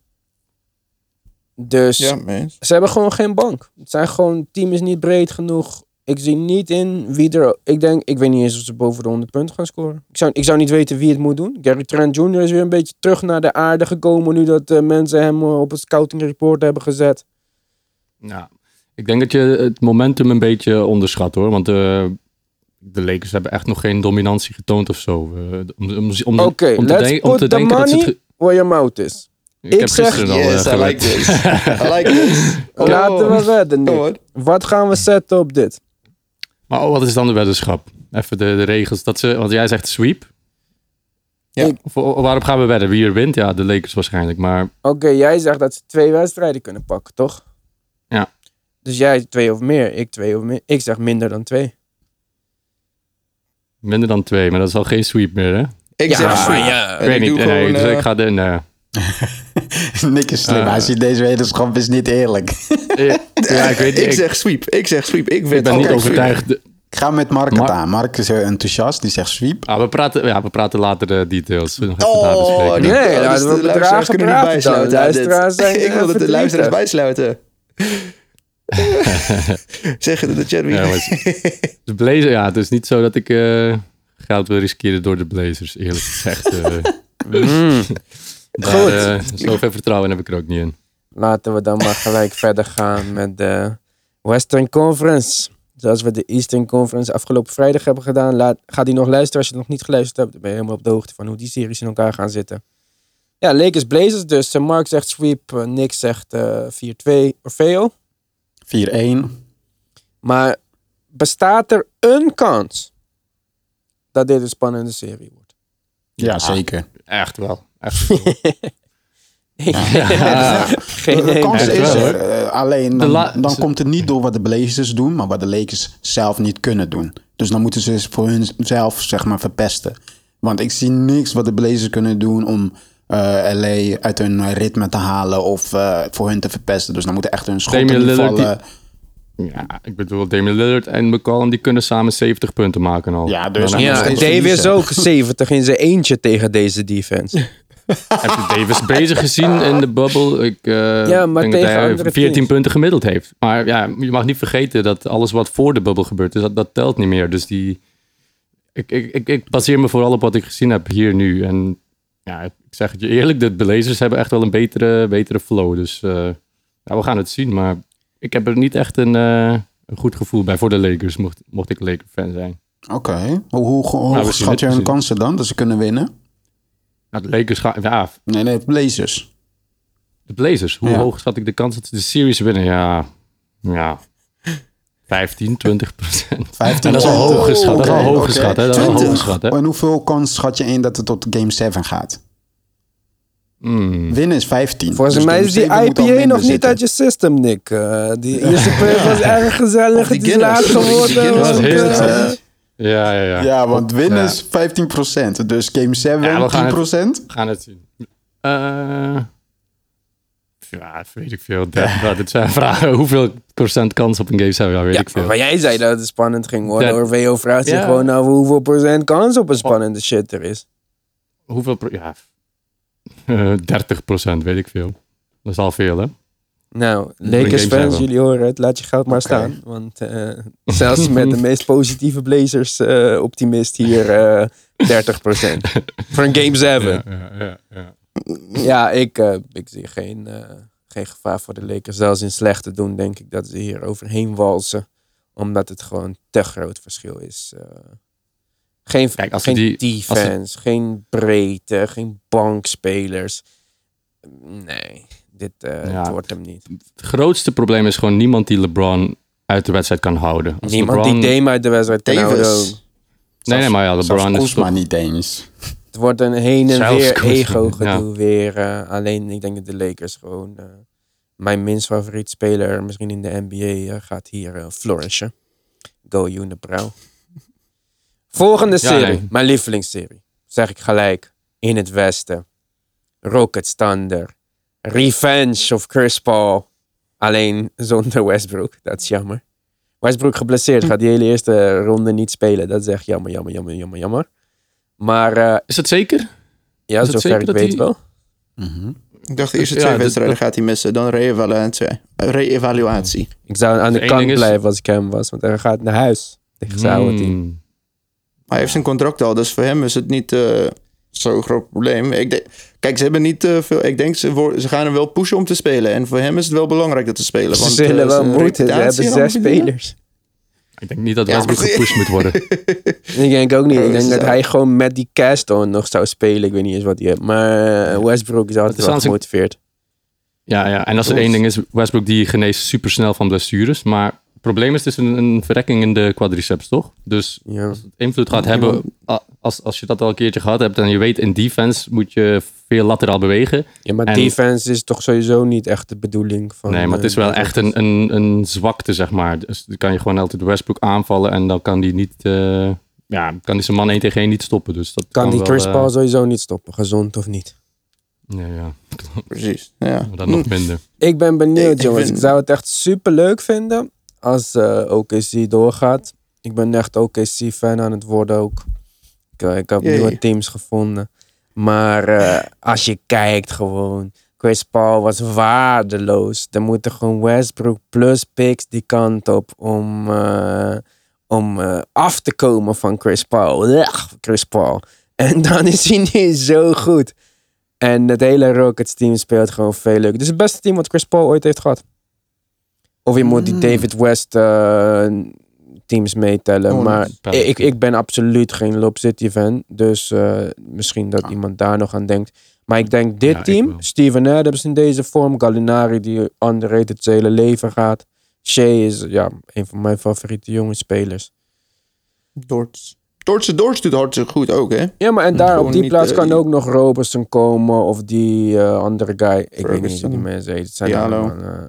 Dus ja, ze hebben gewoon geen bank. Het zijn gewoon, het team is niet breed genoeg. Ik zie niet in wie er. Ik denk, ik weet niet eens of ze boven de 100 punten gaan scoren. Ik zou, ik zou niet weten wie het moet doen. Gary Trent Jr. is weer een beetje terug naar de aarde gekomen. Nu dat uh, mensen hem op het scouting report hebben gezet. Nou, ik denk dat je het momentum een beetje onderschat hoor. Want de Lakers hebben echt nog geen dominantie getoond of zo. Uh, om, om, om, Oké, om, let's om te denken dat ze where your mouth is. Ik, ik heb zeg, al, yes, uh, (laughs) I like this. I like this. (laughs) Oh. Laten we wedden, Nick. Wat gaan we zetten op dit? Maar oh, wat is dan de weddenschap? Even de, de regels. Dat ze, want jij zegt sweep. Ja. Ik, of, waarop gaan we wedden? Wie er wint? Ja, de Lakers waarschijnlijk. Maar... Oké, jij zegt dat ze twee wedstrijden kunnen pakken, toch? Ja. Dus jij twee of meer, ik twee of meer. Ik zeg minder dan twee. Minder dan twee, maar dat is al geen sweep meer, hè? Ik ja, zeg sweep. Ja, ik weet niet. Nee, dus ik ga de... Nee. (laughs) Nick is slim. Uh, Hij ziet deze wetenschap is niet eerlijk. ja, (laughs) ik weet Ik, zeg sweep. Ik zeg sweep. Ik, ik ben niet overtuigd. Ik ga met Mark het aan. Mark is heel enthousiast. Die zegt sweep. Ah, we, praten, ja, we praten later de details. We oh, nee. nee nou, dus de luisteraars kunnen niet bijsluiten. (laughs) Ik wil dat de luisteraars bijsluiten. zeg het in de chat. Ja, de Blazer, ja, het is niet zo dat ik uh, geld wil riskeren door de Blazers, eerlijk gezegd. Uh, mm. Goed. Uh, zoveel vertrouwen heb ik er ook niet in. Laten we dan maar gelijk (laughs) verder gaan met de Western Conference. Zoals we de Eastern Conference afgelopen vrijdag hebben gedaan. Laat, ga die nog luisteren als je nog niet geluisterd hebt. Dan ben je helemaal op de hoogte van hoe die series in elkaar gaan zitten. Ja, Lakers Blazers dus. Mark zegt sweep, Nick zegt 4-2 Orfeo. 4-1. Maar bestaat er een kans dat dit een spannende serie wordt? Ja, zeker. Echt wel. Echt (laughs) wel. ja. Geen de kans is er. Uh, alleen dan, dan, komt het niet door wat de Blazers doen, maar wat de Lakers zelf niet kunnen doen. Dus dan moeten ze voor hunzelf zeg maar verpesten. Want ik zie niks wat de Blazers kunnen doen om uh, LA uit hun ritme te halen of uh, voor hun te verpesten. Dus dan moeten echt hun schotten vallen. Ja, ik bedoel, Damian Lillard en McCollum die kunnen samen 70 punten maken al. Ja, dus ja, Davis ook 70 in zijn eentje tegen deze defense. (laughs) Heb je Davis bezig gezien in de bubble? Ik uh, ja, maar denk dat hij 14 teams. punten gemiddeld heeft. Maar ja, je mag niet vergeten dat alles wat voor de bubble gebeurt, is, dat, dat telt niet meer. Dus die, ik, ik, ik, ik baseer me vooral op wat ik gezien heb hier nu. En ja, ik zeg het je eerlijk, de Blazers hebben echt wel een betere, betere flow. Dus eh, ja, we gaan het zien. Maar ik heb er niet echt een, eh, een goed gevoel bij voor de Lakers, mocht, mocht ik Laker-fan zijn. Oké. Hoe, hoe, hoe Nou, schat je hun kansen dan, dat ze kunnen winnen? Nou, de Lakers gaan, ja, Nee, nee, Blazers. de Blazers. Hoe Ja. hoog schat ik de kans dat ze de series winnen? Ja, ja 15, 20 procent. 15 dat is al hoog geschat. Dat is al hoog geschat, hè? Dat is al 20. hoog geschat, hè? En hoeveel kans schat je in dat het tot game 7 gaat? Hmm. Winnen is 15. Volgens Dus mij is die 7 moet al IPA nog niet zitten. uit je system, Nick. Eh, die (laughs) eerste was erg gezellig. Die Het is laat geworden. Ja, ja, ja. Ja, want winnen Ja. is 15%. Dus game 7 Ja, we gaan 10%. We gaan het zien. Eh, ja, weet ik veel. Dat, (laughs) dat, dit zijn vragen. Hoeveel procent kans op een game zijn? Ja, weet Ja, ik veel. maar jij zei dat het spannend ging worden. Dat- Orveo vraagt zich Ja. gewoon af hoeveel procent kans op een spannende shit er is. Hoeveel? pro- Ja, (laughs) eh 30 procent, weet ik veel. Dat is al veel, hè? Nou, Lakers fans, jullie horen het. Laat je geld maar staan. Want eh, zelfs (laughs) met de meest positieve Blazers eh, optimist hier eh 30 Voor een game 7. Ja, ja, ja, ja. Ik, ik zie geen, geen gevaar voor de Lakers. Zelfs in slechte doen denk ik dat ze hier overheen walsen. Omdat het gewoon te groot verschil is. geen Kijk, als geen die- defense, geen breedte, geen bankspelers. Nee, dit eh, Ja. het wordt hem niet. Het grootste probleem is gewoon niemand die LeBron uit de wedstrijd kan houden. Als Niemand LeBron... die Dame uit de wedstrijd kan houden. Nee, nee, maar ja, LeBron is toch... niet eens. Het wordt een heen en Zelfs weer Kuzma, ego gedoe ja. weer. eh, alleen ik denk dat de Lakers gewoon... eh, mijn minst favoriet speler, misschien in de NBA, gaat hier flourishen. Go Unibrow. Volgende Ja, serie, nee. mijn lievelingsserie. Zeg ik gelijk. In het westen. Rockets Thunder. Revenge of Chris Paul. Alleen zonder Westbrook. Dat is jammer. Westbrook geblesseerd. Gaat die hele eerste ronde niet spelen. Dat is echt jammer, jammer, jammer, jammer, jammer. Maar eh, Is het zeker? ja, Is het zover zeker ik dat weet die- wel. Mhm. Ik dacht de eerste twee dat- wedstrijden dat- gaat hij missen. Dan re-evaluatie. Re-evaluatie. Ik zou aan de kant is- blijven als ik hem was. Want hij gaat naar huis. Tegen zijn oude team. Hmm. Hij heeft zijn contract al, dus voor hem is het niet eh, zo'n groot probleem. Ik denk, kijk, ze hebben niet eh, veel. Ik denk ze, voor- ze gaan hem wel pushen om te spelen. En voor hem is het wel belangrijk dat ze spelen. Ze want, zullen eh, wel moeten. Ze hebben zes spelers. Ik denk niet dat Ja, Westbrook maar- gepusht moet worden. (laughs) Ik denk ook niet. Ik Oh, denk dat hij gewoon met die cast on nog zou spelen. Ik weet niet eens wat hij heeft. Maar eh, Westbrook is altijd is wel gemotiveerd. Ja, ja, en als er één ding is, Westbrook die geneest super snel van blessures. Maar het probleem is, het is een, een verrekking in de quadriceps, toch? Dus Ja. als het invloed gaat hebben, a- als, als je dat al een keertje gehad hebt en je weet in defense moet je veel lateraal bewegen. ja, maar En- defense is toch sowieso niet echt de bedoeling van... nee, maar het is eh, wel de echt een, een, een zwakte, zeg maar. Dus dan kan je gewoon altijd Westbrook aanvallen en dan kan die niet, eh, ja, kan die zijn man 1 tegen 1 niet stoppen. Dus dat Kan die wel, Chris eh, Paul sowieso niet stoppen, gezond of niet. Ja, ja, Precies. (laughs) Ja. maar dan nog minder. Ik ben benieuwd, Ik- ik jongens. vind- Ik zou het echt super leuk vinden als eh OKC doorgaat. Ik ben echt OKC-fan aan het worden ook. Ik, eh, ik heb Jee. nieuwe teams gevonden. Maar eh, als je kijkt gewoon, Chris Paul was waardeloos. Er moeten gewoon Westbrook plus picks die kant op om, eh, om af te komen van Chris Paul. Ugh, Chris Paul. (laughs) En dan is hij niet zo goed. En het hele Rockets team speelt gewoon veel leuk. Het is het beste team wat Chris Paul ooit heeft gehad. Of je moet die Mm. David West teams meetellen. Oh, maar ik, ik ben absoluut geen Lob City fan. Dus eh, misschien dat Ah. iemand daar nog aan denkt. Maar ik denk dit Ja, team. Steven Adams in deze vorm, Gallinari die underrated zijn hele leven gaat. Shea is ja, een van mijn favoriete jonge spelers. Dortz. Dortz, Dortz doet hartstikke goed ook, hè? Ja, maar en daar Gewoon op die plaats eh, kan ook nog Robertson komen of die eh, andere guy. Ik weet niet hoe die mensen heet. Het zijn Diallo. allemaal, eh,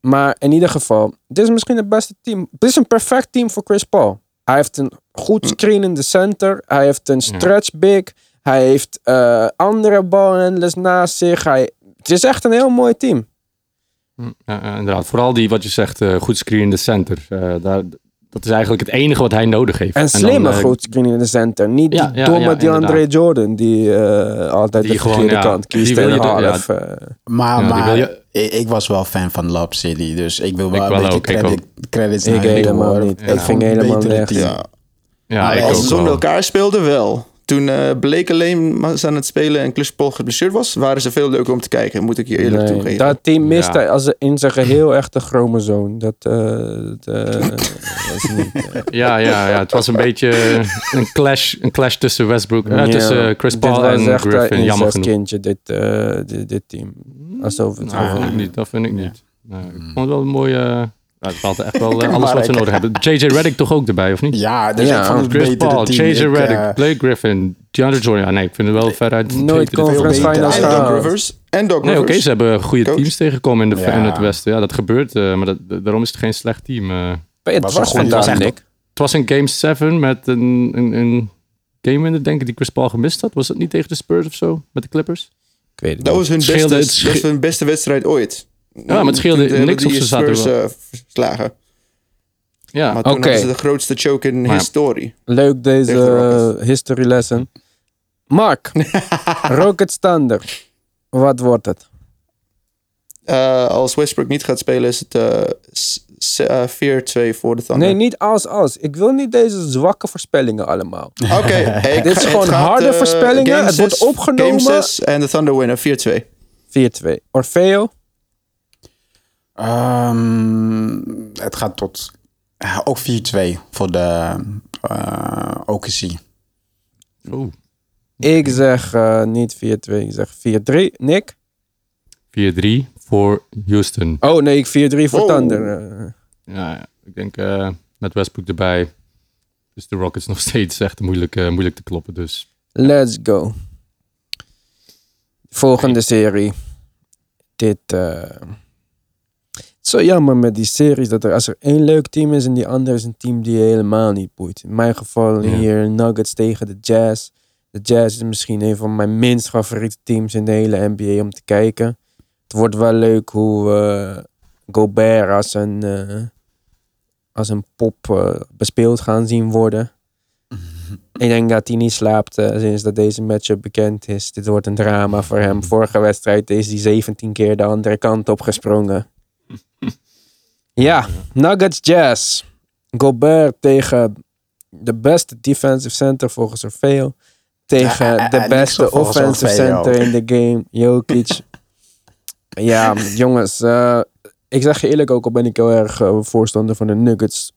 maar in ieder geval, dit is misschien het beste team. Dit is een perfect team voor Chris Paul. Hij heeft een goed screenende center. Hij heeft een stretch big. Hij heeft eh, andere balhandlers naast zich. Hij, het is echt een heel mooi team. Hm, Ja, ja, inderdaad. Vooral die, wat je zegt, eh, goed screen in de center. Eh, daar, dat is eigenlijk het enige wat hij nodig heeft. En slimme eh, goed screenende center. Niet Ja, die domme ja, die Andre inderdaad. Jordan. Die eh, altijd Die de verkeerde ja, kant kiest. die wil en half, ja. eh, Maar, maar wil je- ik, ik was wel fan van Lob City. Dus ik wil wel Ik een wel beetje ook, ik credit, credits Ik naar helemaal niet. Ja. Ik het helemaal team. Ja. Maar als ze zonder elkaar speelden wel. Toen eh Blake alleen was aan het spelen en Chris Paul geblesseerd was, waren ze veel leuker om te kijken, moet ik je eerlijk Nee, toegeven. dat team miste Ja. als in zijn geheel echt een chromosoom. Dat, eh, dat, (laughs) eh, dat is niet... eh, Ja, ja, ja, het was een beetje een clash, een clash tussen Westbrook, eh, ja, tussen eh, Chris Paul en echt een Griffin. Jammer genoeg. incestkindje, dit, eh, dit, dit team. Alsof het Nou, dat vind ik niet. Dat vind ik niet. Nee, ik vond het wel een mooie... nou, het had echt wel (laughs) eh, alles Maar wat ze nodig hebben. JJ Redick toch ook erbij, of niet? Ja, dus Ja, ik vond het Chris beter Paul, team. JJ Ik, Redick, eh, Blake Griffin, DeAndre Jordan. Ja, nee, ik vind het wel veruit Nooit conference finals en Doc. Rivers. En Doc Nee, oké, ze hebben goede Coach. teams tegengekomen in, de, Ja. in het Westen. Ja, dat gebeurt, eh, maar dat, daarom is het geen slecht team. Ben je Was was Nick? Het was een Game 7 met een, een, een game winner, denk ik, die Chris Paul gemist had. Was dat niet tegen de Spurs of zo? Met de Clippers? Ik weet het Dat niet. was hun Het beste, het dat was hun beste wedstrijd ooit. Maar het scheelde Toen de- niks of ze zaten wel- eh, verslagen. Ja, Maar toen Oké. hadden ze de grootste choke in Maar- historie. Leuk deze de eh, history lesson. Mark, (laughs) Rocket Standard. Wat wordt het? Eh, als Westbrook niet gaat spelen is het eh, eh, 4-2 voor de Thunder. Nee, niet als als. Ik wil niet deze zwakke voorspellingen allemaal. (laughs) Oké, (laughs) Dit is gewoon gaat, harde voorspellingen. Het wordt opgenomen. Game 6 en de Thunder winnen 4-2. 4-2. Orfeo? Ehm, het gaat tot eh, ook 4-2 voor de eh OKC. Oeh, Ik zeg eh, niet 4-2, ik zeg 4-3. Nick? 4-3 voor Houston. Oh nee, ik 4-3 voor Wow. Thunder. Ja, ja, ik denk eh, met Westbrook erbij is de Rockets nog (laughs) steeds echt moeilijk, eh, moeilijk te kloppen. Dus let's go. Volgende serie. Dit. eh, is zo jammer met die series dat er als er één leuk team is en die andere is een team die je helemaal niet boeit. In mijn geval Ja. hier Nuggets tegen de Jazz. De Jazz is misschien een van mijn minst favoriete teams in de hele NBA om te kijken. Het wordt wel leuk hoe eh, Gobert als een, eh, als een pop eh, bespeeld gaan zien worden. (laughs) Ik denk dat hij niet slaapt sinds dat deze matchup bekend is. Dit wordt een drama voor hem. Vorige wedstrijd is hij 17 keer de andere kant op gesprongen. Ja, Nuggets Jazz. Gobert tegen de beste defensive center volgens Orfeo. Tegen Eh, de eh, beste offensive center in de game, Jokic. (laughs) ja, jongens. eh, ik zeg je eerlijk ook, al ben ik heel erg voorstander van de Nuggets.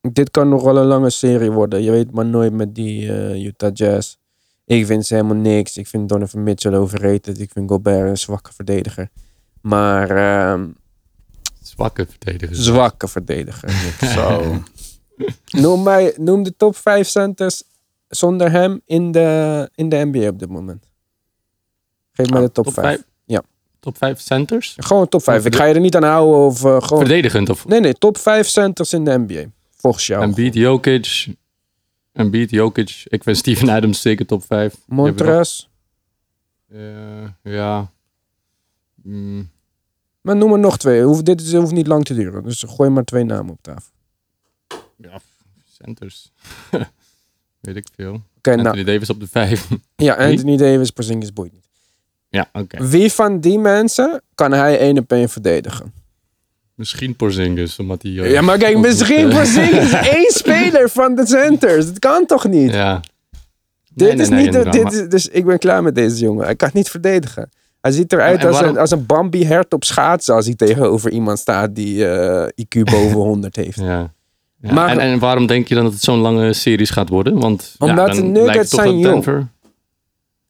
Dit kan nog wel een lange serie worden. Je weet maar nooit met die Utah Jazz. Ik vind ze helemaal niks. Ik vind Donovan Mitchell overrated. Ik vind Gobert een zwakke verdediger. Maar ehm, zwakke verdedigers. zwakke verdediger. (laughs) Zo. noem, mij, noem de top 5 centers zonder hem in de, in de NBA op dit moment. Geef mij de top, top 5. vijf? Ja. Top 5 centers? Gewoon top 5. Ik ga je er niet aan houden of eh, gewoon... Verdedigend of Nee, nee, top 5 centers in de NBA. Volgens jou. Embiid, Jokic. Embiid, Jokic. Ik vind Steven Adams zeker top 5. Montrez. ja. Mm, Maar noem er nog twee. Hoef, dit is- hoeft niet lang te duren. Dus gooi maar twee namen op tafel. ja, centers. (laughs) Weet ik veel. Oké, nou. Anthony Davis op de 5. Ja, Anthony Davis, Porzingis boeit niet. ja, oké. Wie van die mensen kan hij één op één verdedigen? Misschien Porzingis, omdat hij... eh, Ja, maar kijk, misschien eh, Porzingis is (laughs) één speler van de centers. Dat kan toch niet? Ja. dit Nee, nee, is nee, niet... inderdaad, dit is, dus ik ben klaar met deze jongen. Hij kan niet verdedigen. Hij ziet eruit als, waarom- een, als een Bambi-hert op schaatsen als hij tegenover iemand staat die eh, IQ (laughs) boven 100 heeft. Ja. Ja, Maar- en, en waarom denk je dan dat het zo'n lange series gaat worden? Want Omdat de Nuggets zijn jong.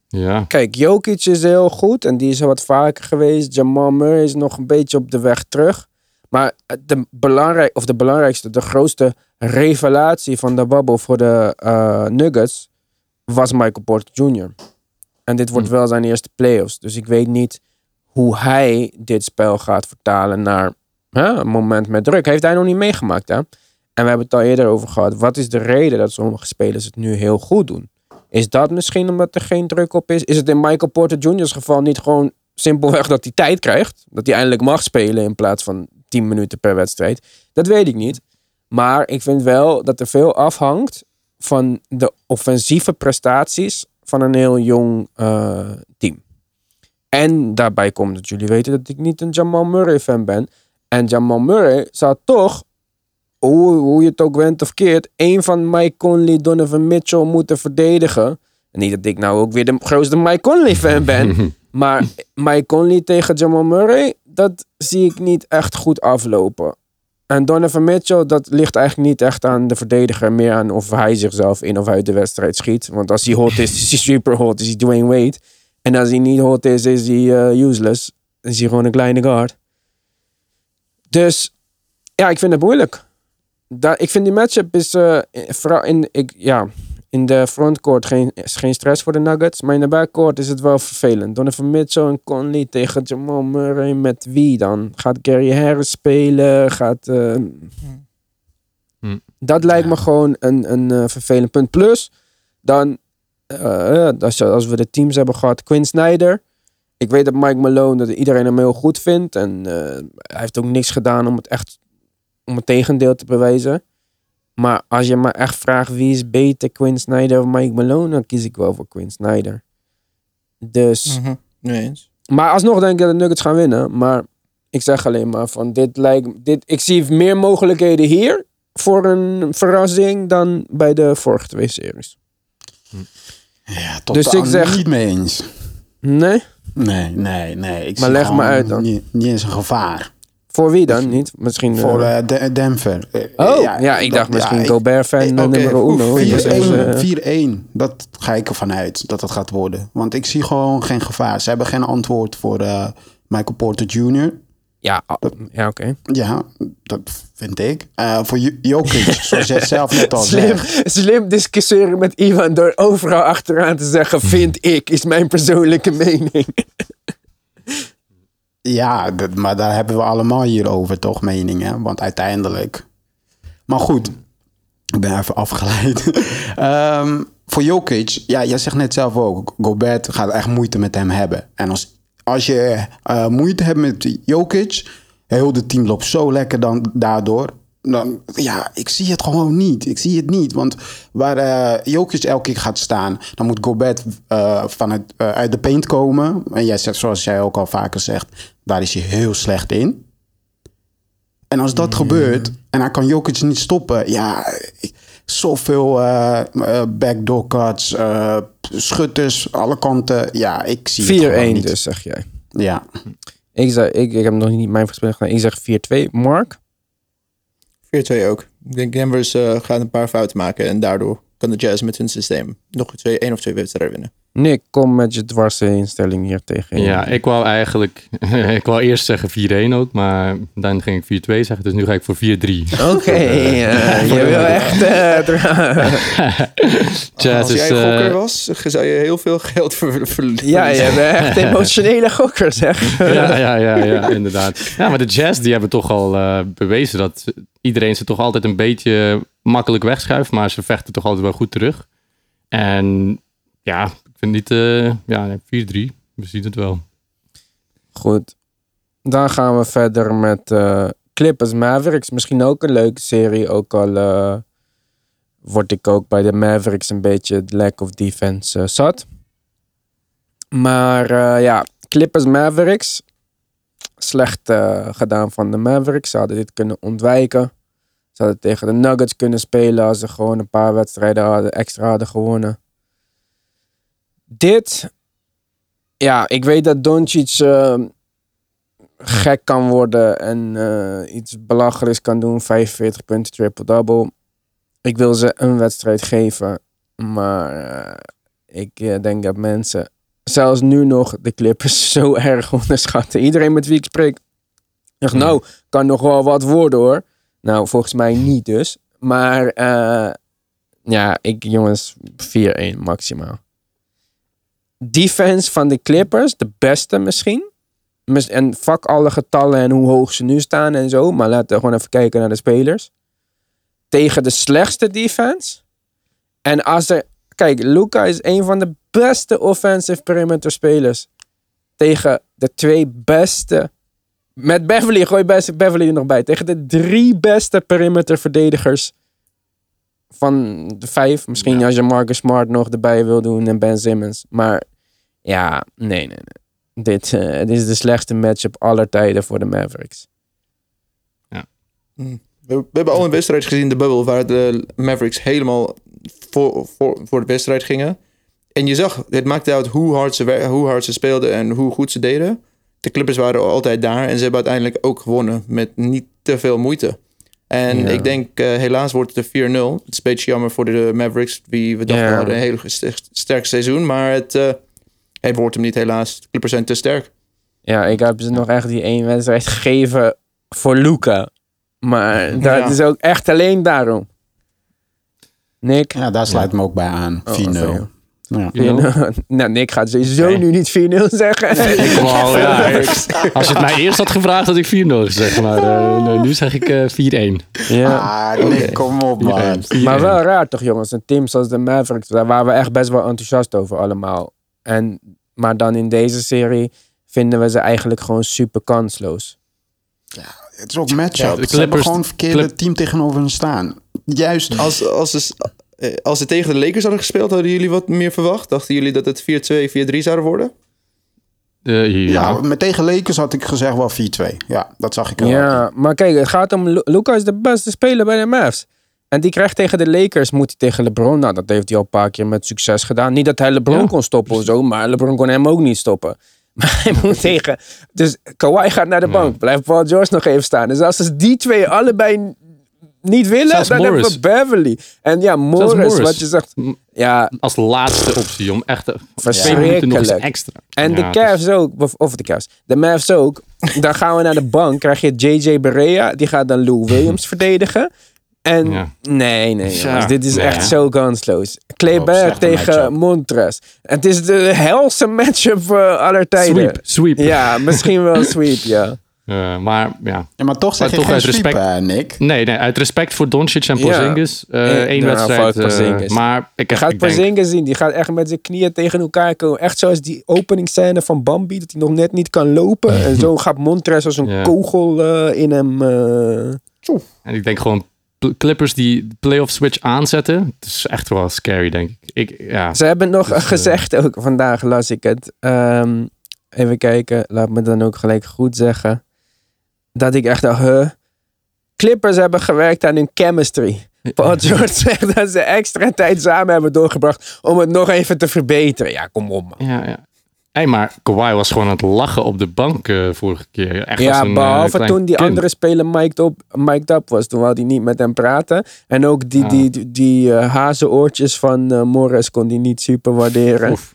Ja, Kijk, Jokic is heel goed en die is wat vaker geweest. Jamal Murray is nog een beetje op de weg terug. Maar de, belangrijk, of de belangrijkste, de grootste revelatie van de bubble voor de eh, Nuggets was Michael Porter Jr. En dit wordt Hm. wel zijn eerste playoffs. Dus ik weet niet hoe hij dit spel gaat vertalen naar hè, een moment met druk. Heeft hij nog niet meegemaakt, hè? En we hebben het al eerder over gehad. Wat is de reden dat sommige spelers het nu heel goed doen? Is dat misschien omdat er geen druk op is? Is het in Michael Porter Jr.'s geval niet gewoon simpelweg dat hij tijd krijgt? Dat hij eindelijk mag spelen in plaats van 10 minuten per wedstrijd? Dat weet ik niet. Maar ik vind wel dat er veel afhangt van de offensieve prestaties van een heel jong eh, team. En daarbij komt dat jullie weten dat ik niet een Jamal Murray fan ben. En Jamal Murray zou toch, hoe, hoe je het ook went of keert, een van Mike Conley, Donovan Mitchell moeten verdedigen. En niet dat ik nou ook weer de grootste Mike Conley fan ben. (laughs) maar Mike Conley tegen Jamal Murray, dat zie ik niet echt goed aflopen. En Donovan Mitchell, dat ligt eigenlijk niet echt aan de verdediger. Meer aan of hij zichzelf in of uit de wedstrijd schiet. Want als hij hot is, is hij super hot. Is hij Dwayne Wade. En als hij niet hot is, is hij eh, useless. Is hij gewoon een kleine guard. Dus ja, ik vind het moeilijk. Ik vind die matchup is eh, vooral in, ik, ja, in de frontcourt geen, is geen stress voor de Nuggets. Maar in de backcourt is het wel vervelend. Donovan Mitchell en Conley tegen Jamal Murray. Met wie dan? Gaat Gary Harris spelen? Gaat... eh, Hm. Dat lijkt me gewoon een, een eh, vervelend punt. Plus, dan, eh, als, als we de teams hebben gehad, Quinn Snyder. Ik weet dat Mike Malone, dat iedereen hem heel goed vindt. En eh, hij heeft ook niks gedaan om het echt, om het tegendeel te bewijzen. Maar als je me echt vraagt wie is beter, Quinn Snyder of Mike Malone, dan kies ik wel voor Quinn Snyder. Dus, Mhm. Nee eens. maar alsnog denk ik dat de Nuggets gaan winnen. Maar ik zeg alleen maar van dit lijkt, dit, ik zie meer mogelijkheden hier voor een verrassing dan bij de vorige twee series. Ja, tot Dus ik zeg- niet mee eens. Nee? Nee, nee, nee. Ik Maar leg me uit dan. Niet, niet eens een gevaar. Voor wie dan? Niet? Misschien. Voor eh, eh, De- Denver. Eh, oh, ja, ik dat- dacht misschien ja, Gobert fan nummer oeh, uno. 4-1, Dus, 4-1. Dat ga ik ervan uit dat het gaat worden. Want ik zie gewoon geen gevaar. Ze hebben geen antwoord voor Michael Porter Jr. ja, ah, ja oké. Ja, dat vind ik. Eh, voor Jokic, (laughs) zoals jij zelf net al Slim, zei. slim discussiëren met Ivan door overal achteraan te zeggen: (laughs) vind ik, is mijn persoonlijke mening. Ja, maar daar hebben we allemaal hier over, toch? Meningen. Want uiteindelijk. Maar goed, ik ben even afgeleid. (laughs) Ehm, voor Jokic, ja, jij zegt net zelf ook. Gobert gaat echt moeite met hem hebben. En als, als je eh, moeite hebt met Jokic, heel de team loopt zo lekker dan daardoor. Dan, ja, ik zie het gewoon niet. Ik zie het niet. Want waar Jokic elke keer gaat staan, dan moet Gobert eh, van het, eh, uit de paint komen. En jij zegt, zoals jij ook al vaker zegt, daar is hij heel slecht in. En als dat gebeurt en hij kan Jokic niet stoppen, ja, zoveel eh, backdoor cuts, schutters, alle kanten. Ja, ik zie het gewoon 4-1 niet. dus, zeg jij. Ja, Ik, zeg, ik, ik heb nog niet mijn voorspelling gedaan. Ik zeg 4-2. Mark? 4-2 ook. Ik denk Denver eh, gaat een paar fouten maken en daardoor kan de Jazz met hun systeem nog twee, één of twee wedstrijden winnen. Nick, kom met je dwarse instelling hier tegen. Ja, ik wou eigenlijk... (laughs) ik wou eerst zeggen 4-1 ook, maar dan ging ik 4-2 zeggen. Dus nu ga ik voor 4-3. Oké, (laughs) eh, je wil echt... Jazz (laughs) Als jij eh, gokker was, zou je heel veel geld ver- verliezen. ja, je bent echt emotionele gokker, zeg. ja, ja, ja, ja, inderdaad. Ja, maar de Jazz die hebben toch al eh, bewezen dat iedereen ze toch altijd een beetje makkelijk wegschuift, maar ze vechten toch altijd wel goed terug. En ja, vind niet, eh ja, 4-3, we zien het wel. Goed. Dan gaan we verder met eh, Clippers Mavericks. Misschien ook een leuke serie. Ook al eh, word ik ook bij de Mavericks een beetje het lack of defense zat. Maar ja, Clippers Mavericks. Slecht gedaan van de Mavericks. Ze hadden dit kunnen ontwijken. Ze hadden tegen de Nuggets kunnen spelen als ze gewoon een paar wedstrijden hadden, extra hadden gewonnen. Dit ja, ik weet dat Doncic eh, gek kan worden en eh, iets belachelijks kan doen. 45 punten, triple-double. Ik wil ze een wedstrijd geven. Maar eh, ik eh, denk dat mensen, zelfs nu nog, de Clippers (laughs) zo erg onderschatten. Iedereen met wie ik spreek, nou, kan nog wel wat worden hoor. Nou, volgens mij niet dus. Maar ja, ik jongens, 4-1 maximaal defense van de Clippers, de beste misschien. Mis- En fuck alle getallen en hoe hoog ze nu staan en zo. Maar laten we gewoon even kijken naar de spelers. Tegen de slechtste defense. En als er... Kijk, Luca is een van de beste offensive perimeter spelers. Tegen de twee beste... Met Beverly, gooi Beverly er nog bij. Tegen de drie beste perimeter verdedigers van de vijf. Misschien als je Marcus Smart nog erbij wil doen en Ben Simmons. Maar ja, nee, nee, nee. Dit, eh, dit is de slechtste matchup aller tijden voor de Mavericks. We, we hebben al een wedstrijd gezien in de bubbel waar de Mavericks helemaal voor, voor, voor de wedstrijd gingen. en je zag, het maakte uit hoe hard, ze, hoe hard ze speelden en hoe goed ze deden. De Clippers waren altijd daar en ze hebben uiteindelijk ook gewonnen met niet te veel moeite. En Ja. ik denk, eh, helaas wordt het een 4-0. Het is een beetje jammer voor de Mavericks, wie we dachten Ja. hadden een heel st- sterk seizoen. Maar het, eh, het wordt hem niet helaas. De Clippers zijn te sterk. Ja, ik heb ze nog echt die één wedstrijd gegeven voor Luca. Maar dat Ja. is ook echt alleen daarom. Nick? Ja, daar sluit me ook bij aan. 4-0. oké. Ja. 4-0. (laughs) nou, Nick gaat sowieso Nee. nu niet 4-0 zeggen. Ik wou, (laughs) ja, ik- als je het mij eerst had gevraagd, had ik 4-0 gezegd. Maar eh, nee, nu zeg ik eh 4-1. ja. Ah, nee, kom op, man. 4-1. Maar wel raar toch, jongens. Een team zoals de Mavericks, daar waren we echt best wel enthousiast over allemaal. En, maar dan in deze serie vinden we ze eigenlijk gewoon super kansloos. Het is ook matchup. Ja, Ze hebben gewoon een verkeerde Clip- team tegenover hen staan. Juist Als, als, ze, als ze tegen de Lakers hadden gespeeld, hadden jullie wat meer verwacht? Dachten jullie dat het 4-2, 4-3 zouden worden? Eh, ja. Ja, met tegen Lakers had ik gezegd wel 4-2. Ja, dat zag ik wel. Ja, maar kijk, het gaat om... Lu- Luca is de beste speler bij de Mavs. En die krijgt tegen de Lakers, moet hij tegen LeBron. Nou, dat heeft hij al een paar keer met succes gedaan. Niet dat hij LeBron Ja. kon stoppen of zo, maar LeBron kon hem ook niet stoppen. (laughs) Maar hij moet tegen... Dus Kawhi gaat naar de bank. Blijft Paul George nog even staan. Dus als ze die twee allebei niet willen, Zelfs dan hebben we. Beverly. En ja, Morris, Morris. wat je zegt... Ja, Als laatste optie om echt twee minuten nog eens extra. En Ja, de Cavs ook, of, of de Cavs, de Mavs ook. (laughs) Dan gaan we naar de bank, krijg je JJ Barea, die gaat dan Lou Williams (laughs) verdedigen. En Ja. nee, nee, Ja, dit is echt zo kansloos. Kleber Oh, tegen. Montres. Het is de helse matchup uh, aller tijden. Sweep, sweep. Ja, misschien wel (laughs) sweep, ja. Eh, maar ja. Ja, maar toch zeg Maar je toch geen uit sweep, respect. eh, Nick. Nee, nee, uit respect voor Doncic en. Porzingis. eh Eh, één nou, wedstrijd. eh, maar ik, Je gaat ik denk, Porzingis zien, die gaat echt met zijn knieën tegen elkaar komen. Echt zoals die openingsscène van Bambi, dat hij nog net niet kan lopen. (laughs) en zo gaat Montres als een kogel in hem... en ik denk gewoon Clippers die de playoff switch aanzetten. Het is echt wel scary, denk ik. ik ja. Ze hebben nog Dus, gezegd, ook vandaag las ik het. Ehm, even kijken, laat me dan ook gelijk goed zeggen. Dat ik echt dacht, huh? Clippers hebben gewerkt aan hun chemistry. Paul George (laughs) zegt dat ze extra tijd samen hebben doorgebracht om het nog even te verbeteren. Ja, kom op man. Ja, ja. Hey, maar Kawhi was gewoon aan het lachen op de bank eh, vorige keer. Echt Ja, een, eh, behalve toen die kind. andere speler mic'd up, mic'd up was. Toen wou hij niet met hem praten. En ook die, Ah. die, die, die eh, hazenoortjes van Morris kon hij niet super waarderen. Oef.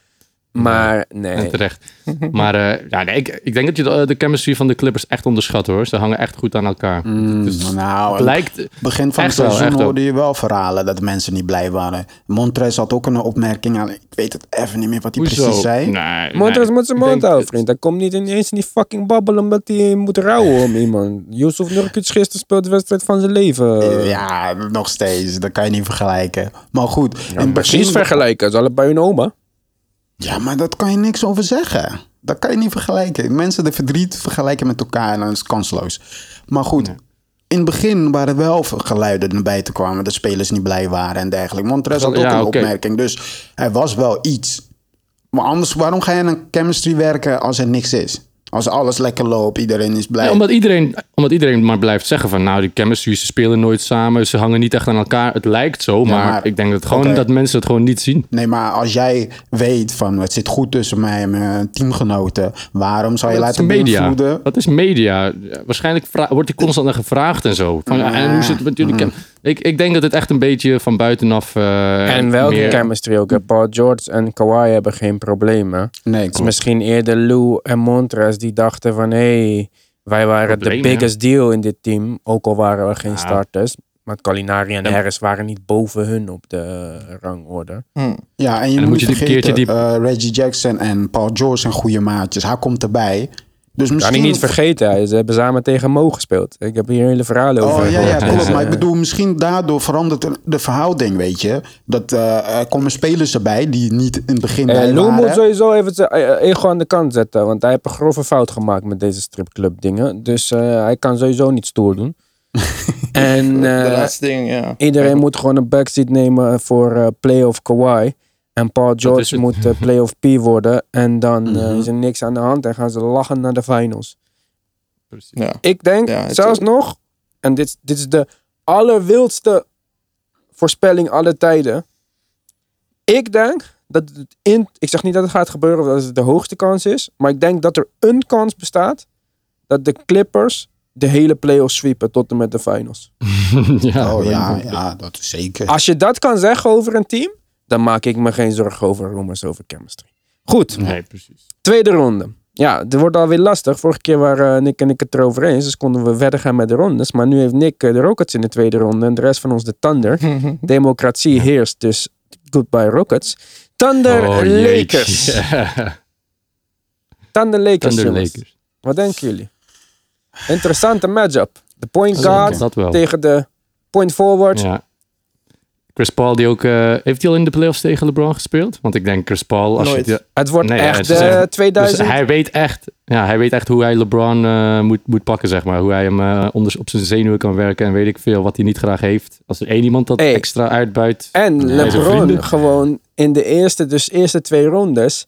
Maar En nee. terecht. (laughs) Maar eh, ja, nee, ik, ik denk dat je de, de chemistry van de Clippers echt onderschat hoor. Ze hangen echt goed aan elkaar. Dus Nou, het lijkt... begin van het seizoen wel. hoorde je wel verhalen dat mensen niet blij waren. Montres had ook een opmerking aan. Ik weet het even niet meer wat hij Hoezo? precies zei. Nee, Montres nee. moet zijn mond houden, vriend. Hij komt niet ineens in die fucking babbelen omdat hij moet rouwen om iemand. Yusuf Nurkic gisteren speelt de wedstrijd van zijn leven. Ja, nog steeds. Dat kan je niet vergelijken. Maar goed. het Precies begin- vergelijken. Ze allebei hun oma. Ja, maar dat kan je niks over zeggen. Dat kan je niet vergelijken. Mensen de verdriet vergelijken met elkaar en dan is het kansloos. Maar goed, in het begin waren wel geluiden naar buiten kwamen. Dat spelers niet blij waren en dergelijke. Montres had ook Ja, een opmerking. Dus er was wel iets. Maar anders, waarom ga je aan chemistry werken als er niks is? Als alles lekker loopt, iedereen is blij. Ja, omdat, iedereen, omdat iedereen maar blijft zeggen van... nou, die chemistry, ze spelen nooit samen. Ze hangen niet echt aan elkaar. Het lijkt zo, maar, maar- ik denk dat, gewoon, dat mensen het gewoon niet zien. Nee, maar als jij weet van het zit goed tussen mij en mijn teamgenoten, waarom zou je Dat laten beïnvloeden? Dat is media. Waarschijnlijk wordt die constant naar gevraagd en zo. Van, ja, en hoe zit het met jullie chem- ik, ik denk dat het echt een beetje van buitenaf... eh, En welke meer- chemistry ook. hè. Paul George en Kawhi hebben geen problemen. Nee, Het is klopt. misschien eerder Lou en Montres die dachten van... hé, hey, wij waren de biggest deal in dit team. Ook al waren we geen Ja. starters. Maar Calinari en Ja. Harris waren niet boven hun op de rangorde. Ja, en je moet moet je vergeten, die- eh, Reggie Jackson en Paul George zijn goede maatjes. Hij komt erbij. Dus Kan misschien... ik niet vergeten. hij- Ze hebben samen tegen Mo gespeeld. Ik heb hier hele verhalen over Oh ja, ja, klopt. Dus, Maar ik eh, bedoel, misschien daardoor verandert de verhouding, weet je. Dat eh, er komen spelers erbij die niet in het begin bij Eh, Lou waren. moet sowieso even zijn eh, ego aan de kant zetten. Want hij heeft een grove fout gemaakt met deze stripclub dingen. Dus eh, hij kan sowieso niet stoer doen. (laughs) en de laatste ding, ja. iedereen moet gewoon een backseat nemen voor eh playoff Kawhi. En Paul George moet eh, playoff P worden. En dan eh, Mhm. is er niks aan de hand. En gaan ze lachen naar de finals. Precies. ja. Ik denk Ja, zelfs nog, en dit, dit is de allerwildste voorspelling aller tijden. Ik denk dat het in, ik zeg niet dat het gaat gebeuren of dat het de hoogste kans is, maar ik denk dat er een kans bestaat dat de Clippers de hele playoffs sweepen tot en met de finals. (laughs) ja, Oh ja, ja, dat is zeker. Als je dat kan zeggen over een team, dan maak ik me geen zorgen over rumors over chemistry. Goed, Nee, precies. tweede ronde. Ja, het wordt alweer lastig. Vorige keer waren Nick en ik het erover eens. Dus konden we verder gaan met de rondes. Maar nu heeft Nick eh, de Rockets in de tweede ronde. En de rest van ons de Thunder. (laughs) Democratie heerst. Dus goodbye Rockets. Thunder Oh. Lakers. (laughs) Thunder Lakers. Thunder. Lakers. Wat denken jullie? Interessante matchup. De point guard Dat tegen de point forward. Ja. Chris Paul, die ook, eh, heeft hij al in de playoffs tegen LeBron gespeeld? Want ik denk Chris Paul, als Nooit. je het- Het wordt Nee, echt het is eh, echt- 2000. Dus hij weet echt, ja, hij weet echt hoe hij LeBron eh, moet, moet pakken, zeg maar. Hoe hij hem onder, op zijn zenuwen kan werken en weet ik veel wat hij niet graag heeft. Als er één iemand dat Hey. extra uitbuit. En LeBron gewoon in de eerste, dus eerste twee rondes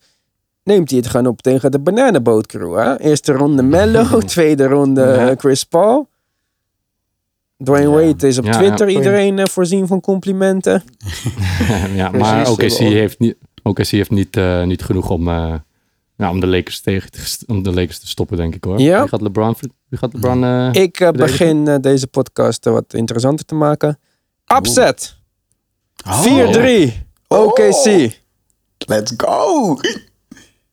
neemt hij het gewoon op tegen de Bananenboot crew. Hè? Eerste ronde Mello, (laughs) tweede ronde Ja. Chris Paul. Dwayne Ja. Wade is op Ja, Twitter ja. iedereen eh, voorzien van complimenten. (laughs) ja, maar OKC heeft niet, OKC heeft niet, eh, niet genoeg om, eh, ja, om, de Lakers tegen, te om de Lakers te stoppen, denk ik hoor. Ja. Wie gaat LeBron, wie gaat LeBron Ik begin deze podcast wat interessanter te maken. Upset. Oh, 4-3. OKC. Let's go!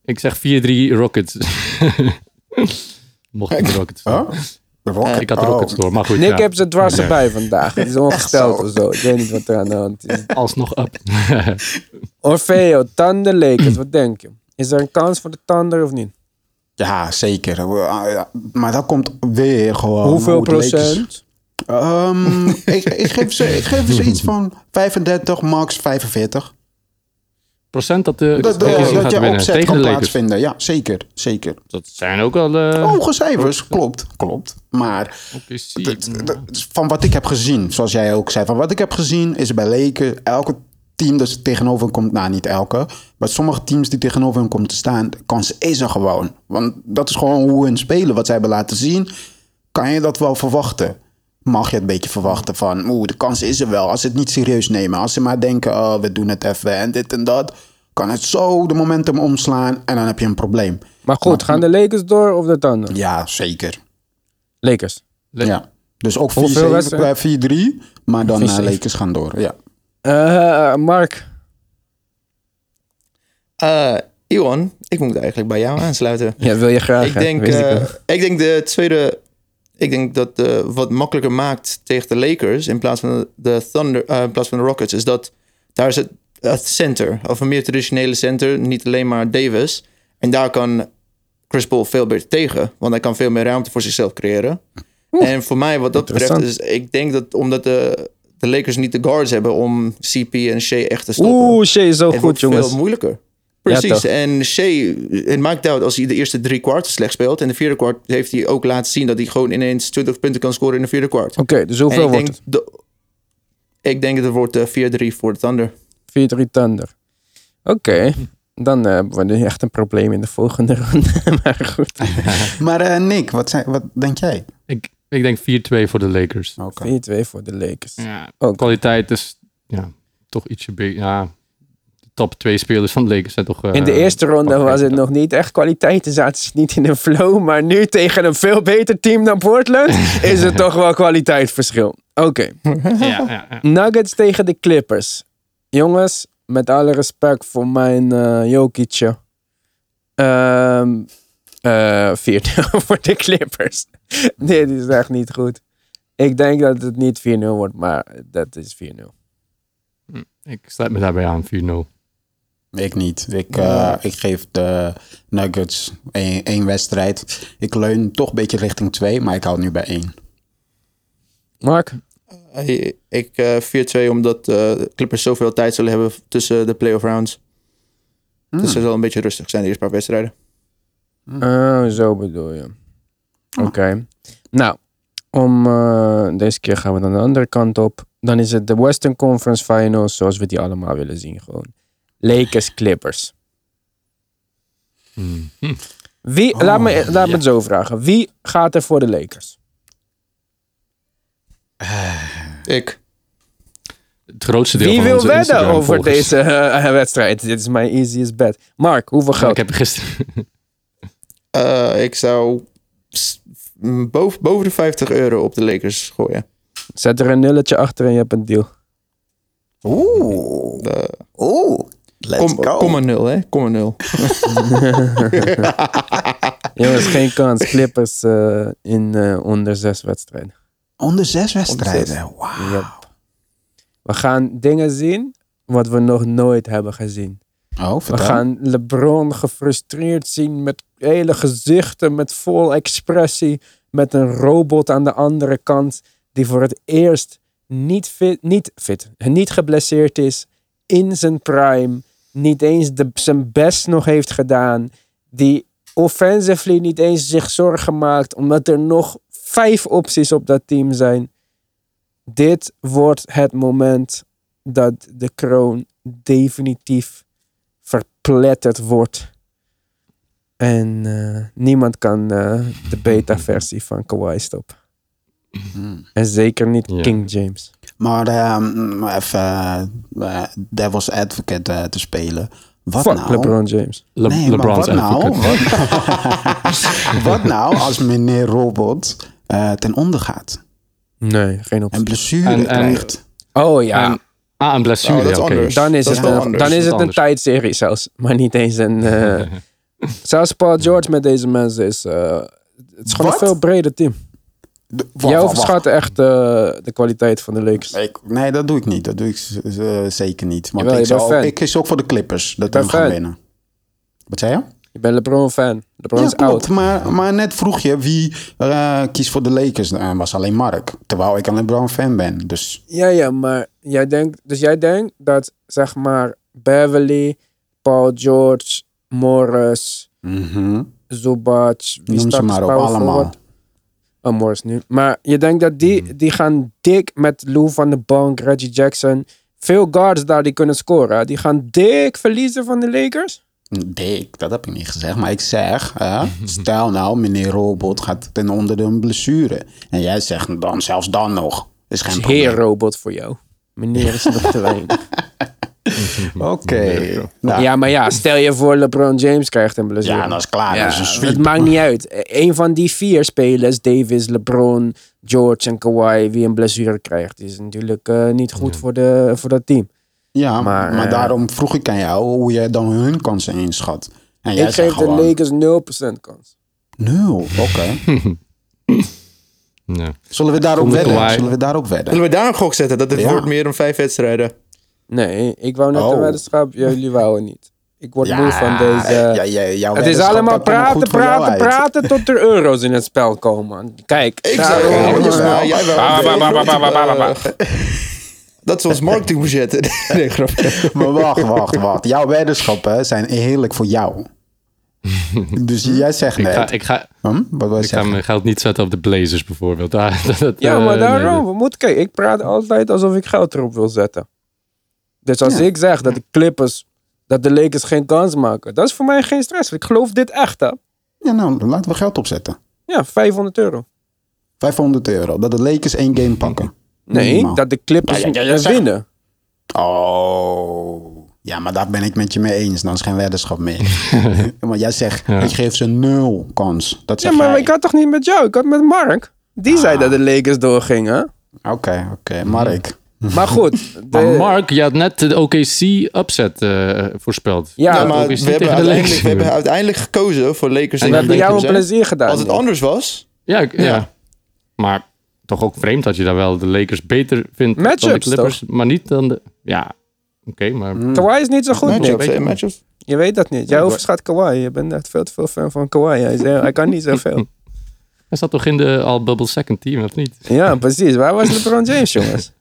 Ik zeg 4-3 Rockets. (laughs) Mocht ik de Rockets. Rocket- Ik had de oh. Rockets door, maar goed. Nick ja. heeft ze dwars Ja. erbij vandaag. Het is ongesteld zo. of zo. Ik weet niet wat er aan de hand is. (laughs) Alsnog up. (laughs) Orfeo, Thunder Lakers. Wat denk je? Is er een kans voor de Thunder of niet? Ja, zeker. Uh, Maar dat komt weer gewoon... Hoeveel het procent? Ehm, ik, ik, geef ze, ik geef ze iets van 35, max 45. Procent dat de Dat, je opzet tegen kan plaatsvinden. Ja, zeker. Zeker. Dat zijn ook wel... eh Hoge cijfers, klopt. Klopt. Maar van wat ik heb gezien, zoals jij ook zei, van wat ik heb gezien is bij Lakers elke team dat tegenover komt, nou niet elke, maar sommige teams die tegenover hem komt te staan, kans is er gewoon. Want dat is gewoon hoe hun spelen, wat zij hebben laten zien, kan je dat wel verwachten. Mag je het een beetje verwachten van, oeh, de kans is er wel. Als ze het niet serieus nemen, als ze maar denken, oh, we doen het even en dit en dat, kan het zo de momentum omslaan en dan heb je een probleem. Maar goed, gaan de Lakers door of de Thunder? Ja, zeker. Lakers. Le- Ja. Dus ook 4-7, Hoeveel wedstrijden? eh, 4-3, maar dan uh, 4-7. Lakers gaan door. Ja. Eh, Mark. Eh, Iwan, ik moet eigenlijk bij jou aansluiten. (laughs) Ja, wil je graag. ik, hè? denk, ik eh, ik denk de tweede. Ik denk dat eh, wat makkelijker maakt tegen de Lakers in plaats van de Thunder, eh, in plaats van de Rockets, is dat daar is het, het center, of een meer traditionele center, niet alleen maar Davis. En daar kan Chris Paul veel beter tegen, want hij kan veel meer ruimte voor zichzelf creëren. en voor mij, wat dat betreft, is ik denk dat omdat de, de Lakers niet de guards hebben om CP en Shea echt te stoppen. Oeh, Shea is zo Het goed, wordt jongens. veel moeilijker. Precies. en Shea, het maakt uit als hij de eerste drie kwart slecht speelt. En de vierde kwart heeft hij ook laten zien dat hij gewoon ineens 20 punten kan scoren in de vierde kwart. Oké, dus En hoeveel ik wordt denk, de, ik denk dat het wordt eh, 4-3 voor de Thunder. het? 4-3 Thunder. Oké, dan eh, hebben we nu echt een probleem in de volgende (laughs) ronde. maar goed, (laughs) Maar eh, Nick, wat, zijn, wat denk jij? Ik, ik denk 4-2 voor de Lakers. Oké. 4-2 voor de Lakers. Ja, kwaliteit is ja, toch ietsje beter. Ja, top twee spelers van de Lakers zijn toch... eh, In de eerste ronde was het nog niet echt kwaliteit. Toen zaten ze niet in een flow. Maar nu tegen een veel beter team dan Portland (laughs) is het toch wel kwaliteitsverschil. Oké. (laughs) Ja, ja, ja. Nuggets tegen de Clippers. Jongens, met alle respect voor mijn eh Jokicje. Ehm eh 4-0 (laughs) voor de Clippers. Dit is echt niet goed. Ik denk dat het niet 4-0 wordt, maar dat is 4-0. Ik sluit me daarbij aan, 4-0. Ik niet. Ik, eh, ik geef de Nuggets één, één wedstrijd. Ik leun toch een beetje richting twee, maar ik hou nu bij één. Mark? Eh, Ik eh 4-2 omdat eh, de Clippers zoveel tijd zullen hebben tussen de playoff rounds. Dus ze zal een beetje rustig zijn de eerste paar wedstrijden. Oh, zo bedoel je. Oké. Nou, om, eh, deze keer gaan we dan de andere kant op. Dan is het de Western Conference Finals zoals we die allemaal willen zien gewoon. Lakers Clippers. Hmm. Wie, Oh, laat me, laat me ja. het zo vragen. Wie gaat er voor de Lakers? Ik. het grootste deel Wie van wil wedden over Instagram-volgers. deze eh, wedstrijd? Dit is mijn easiest bet. Mark, hoeveel Ja, geld? ik heb gisteren... (laughs) Eh, ik zou boven, boven de 50 euro op de Lakers gooien. Zet er een nulletje achter en je hebt een deal. Oeh. Oeh. Let's kom, go. komma nul, hè? Komma nul. (laughs) Jongens, geen kans. Clippers eh, in eh, onder zes wedstrijden. Onder zes wedstrijden. Wauw. Yep. We gaan dingen zien wat we nog nooit hebben gezien. Oh, We gaan LeBron gefrustreerd zien met hele gezichten, met vol expressie. Met een robot aan de andere kant die voor het eerst niet fit, niet, fit, niet geblesseerd is. In zijn prime. Niet eens de, zijn best nog heeft gedaan. Die offensively niet eens zich zorgen maakt. Omdat er nog vijf opties op dat team zijn. Dit wordt het moment dat de kroon definitief verpletterd wordt. En eh, niemand kan eh, de beta-versie van Kawhi stoppen. Hmm. En zeker niet. King James. Maar ehm, even eh, devil's advocate eh, te spelen. Wat Fuck nou? LeBron James. Le nee, maar LeBron's wat nou? advocate. (laughs) Wat, (laughs) wat nou als meneer Robot eh, ten onder gaat? Nee, geen optie. En blessure En- en- krijgt? Oh ja, En- ah, een blessure. Oh, dat is oké. anders. dan is dat het, is een, anders. dan is het een tijdserie zelfs. Maar niet eens een... eh, (laughs) zelfs Paul George met deze mensen is... eh, het is gewoon Wat? een veel breder team. De- wacht, Jij overschat echt eh, de kwaliteit van de Lakers. Ik- nee, dat doe ik niet. Dat doe ik eh, zeker niet. Jawel, ik, zou, ik kies ook voor de Clippers. Dat we gaan winnen. Wat zei je? Je bent LeBron-fan. LeBron Ja, is klopt. oud. Maar, maar net vroeg je wie eh, kiest voor de Lakers. Eh, was alleen Mark. Terwijl ik een LeBron-fan ben. Dus Ja, ja, maar jij denkt, dus jij denkt dat zeg maar Beverly, Paul George, Morris, mhm. Zubac, wie noem ze maar op allemaal. Oh, Morris nu. Maar je denkt dat die, die gaan dik met Lou van de bank, Reggie Jackson. Veel guards daar die kunnen scoren. Die gaan dik verliezen van de Lakers. Dik, dat heb ik niet gezegd. Maar ik zeg, hè, (laughs) stel nou, meneer Robot gaat ten onder de blessure. En jij zegt dan, zelfs dan nog. Is geen Dat is probleem. heer robot voor jou. Meneer is nog te weinig. (laughs) (laughs) Oké. Nou, Ja, maar ja, stel je voor LeBron James krijgt een blessure. ja, dat is klaar. Ja, dat is een sweep. het maakt niet uit. Een van die vier spelers, Davis, LeBron, George en Kawhi, wie een blessure krijgt, is natuurlijk eh, niet goed voor, de, voor dat team. Ja, Maar, maar, eh, daarom vroeg ik aan jou hoe jij dan hun kansen inschat. En jij Ik zegt geef de Lakers 0% kans. nul. Oké. (laughs) Ja. Zullen we daarop wedden? Zullen we daarop wedden? Zullen we daar een gok zetten? Dat het Ja. wordt meer dan vijf wedstrijden. Nee, ik wou net Oh. een weddenschap, jullie wouden niet. Ik word moe van Ja, deze... ja, ja, jouw het is allemaal praten, praten, praten tot er euro's in het spel komen. Kijk, Ik Ja, jawel. maar jij wel. Dat is ons marketingbudget. (laughs) nee. (laughs) Maar wacht, wacht, wacht. Jouw weddenschappen zijn eerlijk voor jou. (laughs) Dus jij zegt Ik net... ga, ik ga, Hm? Wat wil je ik ga mijn geld niet zetten op de Blazers bijvoorbeeld. Ja, eh, maar nee, daarom. we moeten, kijk, ik praat altijd alsof ik geld erop wil zetten. Dus als Ja. ik zeg dat de Clippers, dat de Lakers geen kans maken, dat is voor mij geen stress. Ik geloof dit echt, hè. Ja, nou, dan laten we geld opzetten. Ja, 500 euro. 500 euro. Dat de Lakers één game pakken. Nee, Minimaal. dat de Clippers Ja, ja, ja, ja, eh, winnen. Oh. Ja, maar daar ben ik met je mee eens. Dan is geen weddenschap meer. (laughs) maar jij zegt, Ja. ik geef ze nul kans. Dat Ja, maar jij. ik had toch niet met jou? Ik had met Mark. Die zei Ah. dat de Lakers doorgingen. Oké, oké. Mark. Maar goed. (laughs) De, Maar Mark, je had net de OKC upset eh, voorspeld. Ja, maar we hebben, de uiteindelijk, Lakers. we hebben uiteindelijk gekozen voor Lakers we tegen hebben jou een plezier gedaan. Als het anders was... Ja, ik- ja. Ja. maar toch ook vreemd dat je dan wel de Lakers beter vindt dan de Matchups, Clippers. Maar niet dan de... Ja, oké, maar... Kawhi is niet zo goed. Matchups, je. matchups. Je weet dat niet. Jij overschat Kawhi. Je bent echt veel te veel fan van Kawhi. Hij, zei, hij kan niet zoveel. (laughs) Hij zat toch in de all-bubble second team, of niet? Ja, precies. Waar was LeBron James, (laughs) jongens?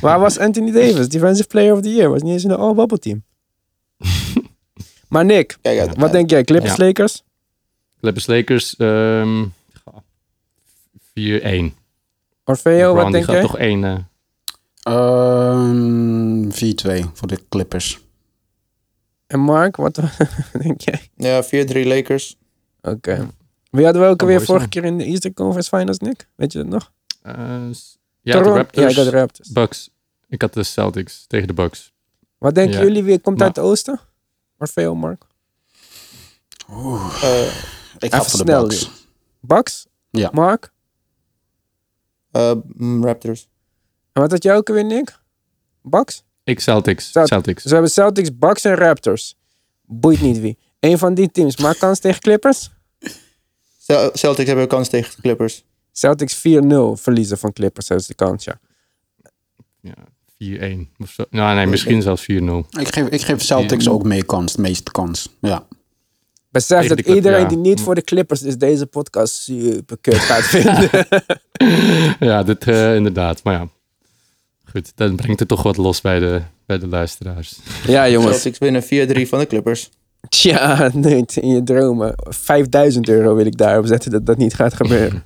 Waar was Anthony Davis? Defensive Player of the Year. Was niet eens in de all-bubble team. (laughs) maar Nick, Kijk uit. wat denk jij? Clippers, Ja. Lakers? Clippers Lakers ehm 4-1. Orfeo, wat die denk gaat jij? toch één... eh, Ehm 4-2 voor de Clippers. En Mark, wat (laughs) denk jij? Ja, 4-3 Lakers. Oké. Wie hadden we ook alweer mooi vorige zijn. keer in de Eastern Conference Finals, Nick? Weet je dat nog? eh, ja, de Raptors, Ja, ik had de Raptors. Bucks. Ik had de Celtics tegen de Bucks. Wat denken Ja. jullie? Wie komt Maar- uit het oosten? Orfeo, Mark? Eh, Ik ga Even voor de snel, Bucks. Bucks? Ja. Mark? eh, mm, Raptors. En wat had jij ook weer, Nick? Bucks? Ik Celtics. Celt- Celtics. Dus we hebben Celtics, Bucks en Raptors. Boeit niet wie. Eén van die teams maakt kans tegen Clippers. Cel- Celtics hebben kans tegen de Clippers. Celtics 4-0 verliezen van Clippers. Dat is de kans, ja. Ja, 4-1. Of zo. Nou, nee, misschien zelfs 4-0. Ik geef, ik geef Celtics ook mee kans, de meeste kans. Ja. Besef dat Clip- iedereen ja. die niet voor de Clippers is deze podcast super kut gaat (laughs) vinden. ja, dit eh, inderdaad. Maar ja, goed. Dan brengt het toch wat los bij de, bij de luisteraars. ja, jongens. Celtics winnen 4-3 van de Clippers. Tja, nee, in je dromen. 5000 euro wil ik daarop zetten dat dat niet gaat gebeuren.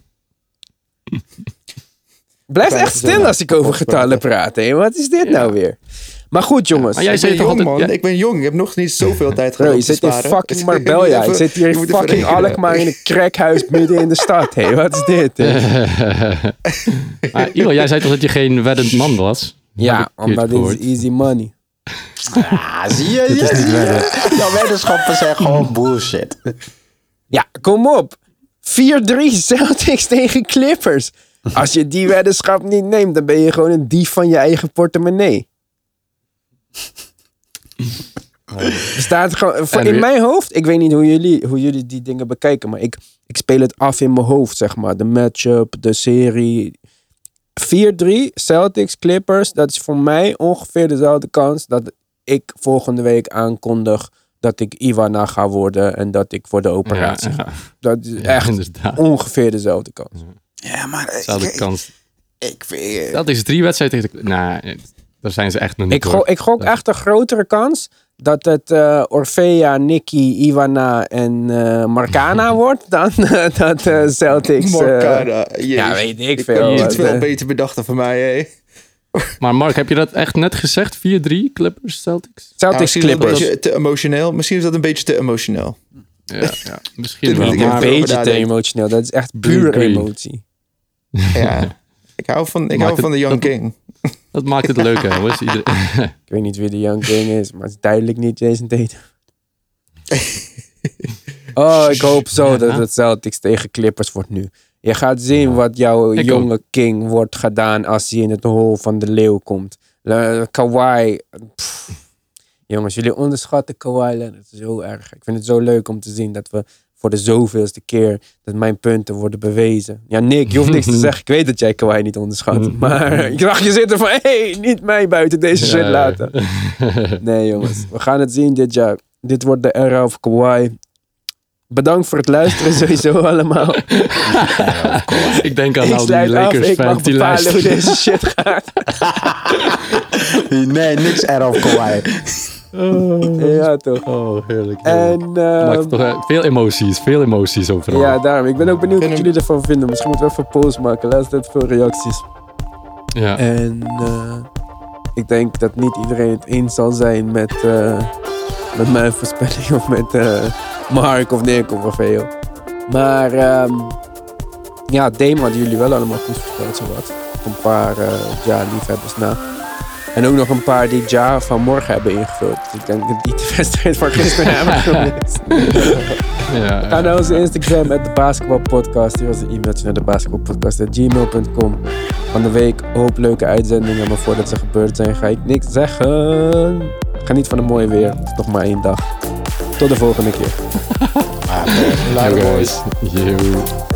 Blijf Kleine echt stil als ik over getallen praat. Hè? Wat is dit nou weer? Maar goed, jongens. Maar jij jong, altijd... man. ja, Ik ben jong. Ik heb nog niet zoveel tijd Bro, gehad je om te zit in fucking (laughs) Je Marbella. Ik zit hier je in fucking. Alkmaar in een crackhuis midden in de stad. Hé, wat is dit? maar (laughs) Ivo, jij zei toch dat je geen weddend man was? Ja, omdat dit is easy money. Ah, zie je? Dit is niet Jouw weddenschappen zijn gewoon (laughs) bullshit. Ja, kom op. 4-3 Celtics (laughs) tegen Clippers. Als je die weddenschap niet neemt, dan ben je gewoon een dief van je eigen portemonnee. Er staat gewoon, voor in mijn hoofd, ik weet niet hoe jullie, hoe jullie die dingen bekijken, maar ik, ik speel het af in mijn hoofd, zeg maar. De matchup, de serie. 4-3 Celtics Clippers, dat is voor mij ongeveer dezelfde kans dat ik volgende week aankondig dat ik Ivana ga worden en dat ik voor de operatie Ja, ga. Dat is ja, echt inderdaad. ongeveer dezelfde kans. Ja, maar Dezelfde ik, kans. ik vind... Dat is drie wedstrijden tegen de... Nou, daar zijn ze echt nog niet Ik, go ik gok echt een grotere kans dat het eh, Orfea, Nicky, Ivana en eh, Marcana (laughs) wordt dan eh, dat eh, Celtics... eh, Marcana. ja, weet ik Ik veel. wel eh. beter bedacht dan van mij, hé. Maar Mark, heb je dat echt net gezegd? 4-3 Clippers, Celtics? Celtics dat een Clippers. beetje te emotioneel. Misschien is dat een beetje te emotioneel. Ja, ja (laughs) misschien wel. Een beetje te emotioneel. Dat is echt Agree. emotie. (laughs) Ja. Ik hou van, ik hou het- van de Young dat- King. (laughs) dat maakt het leuk, hè? jongens. Iedereen- Ik weet niet wie de Young King is, maar het is duidelijk niet Jason Tatum. oh, ik hoop zo dat het Celtics tegen Clippers wordt nu. Je gaat zien wat jouw Ik jonge king wordt gedaan als hij in het hol van de leeuw komt. Le- Kawhi. pff. Jongens, jullie onderschatten Kawhi Leonard zo erg. Ik vind het zo leuk om te zien dat we voor de zoveelste keer dat mijn punten worden bewezen. Ja, Nick, je hoeft niks te (laughs) zeggen. Ik weet dat jij Kawhi niet onderschat. (laughs) Maar ik dacht je zit er van, hé, hey, niet mij buiten deze shit laten. (laughs) Nee, jongens. We gaan het zien dit jaar. Dit wordt de era of Kawhi. Bedankt voor het luisteren (laughs) sowieso allemaal. (laughs) ik denk aan ik al die af. Lakers Ik mag fans die bepalen hoe luisteren. deze shit gaat. (laughs) Nee, niks erg op Kawhi. ja, toch. Oh, heerlijk. En Maakt ehm, toch, eh, veel emoties, veel emoties overal. ja, daarom. Ik ben ook benieuwd wat jullie ervan vinden. Misschien moeten we even een post maken. Laatst net veel reacties. Ja. En eh, ik denk dat niet iedereen het eens zal zijn met, eh, met mijn voorspelling of met eh, Mark of Nick of veel. Maar ehm, ja, Dame hadden jullie wel allemaal goed voorspeld, zowat. Een paar eh Ja-liefhebbers na. En ook nog een paar die Ja van morgen hebben ingevuld. Ik denk dat die de wedstrijd van gisteren hebben gemist. ja, Ga naar onze Instagram, at de basketbalpodcast. Stuur ons een e-mailtje naar de basketbalpodcast.gmail.com. Van de week hoop leuke uitzendingen, maar voordat ze gebeurd zijn ga ik niks zeggen. Geniet van een mooi weer. Het is nog maar één dag. Tot de volgende keer. Ah, Yo, guys. Yo.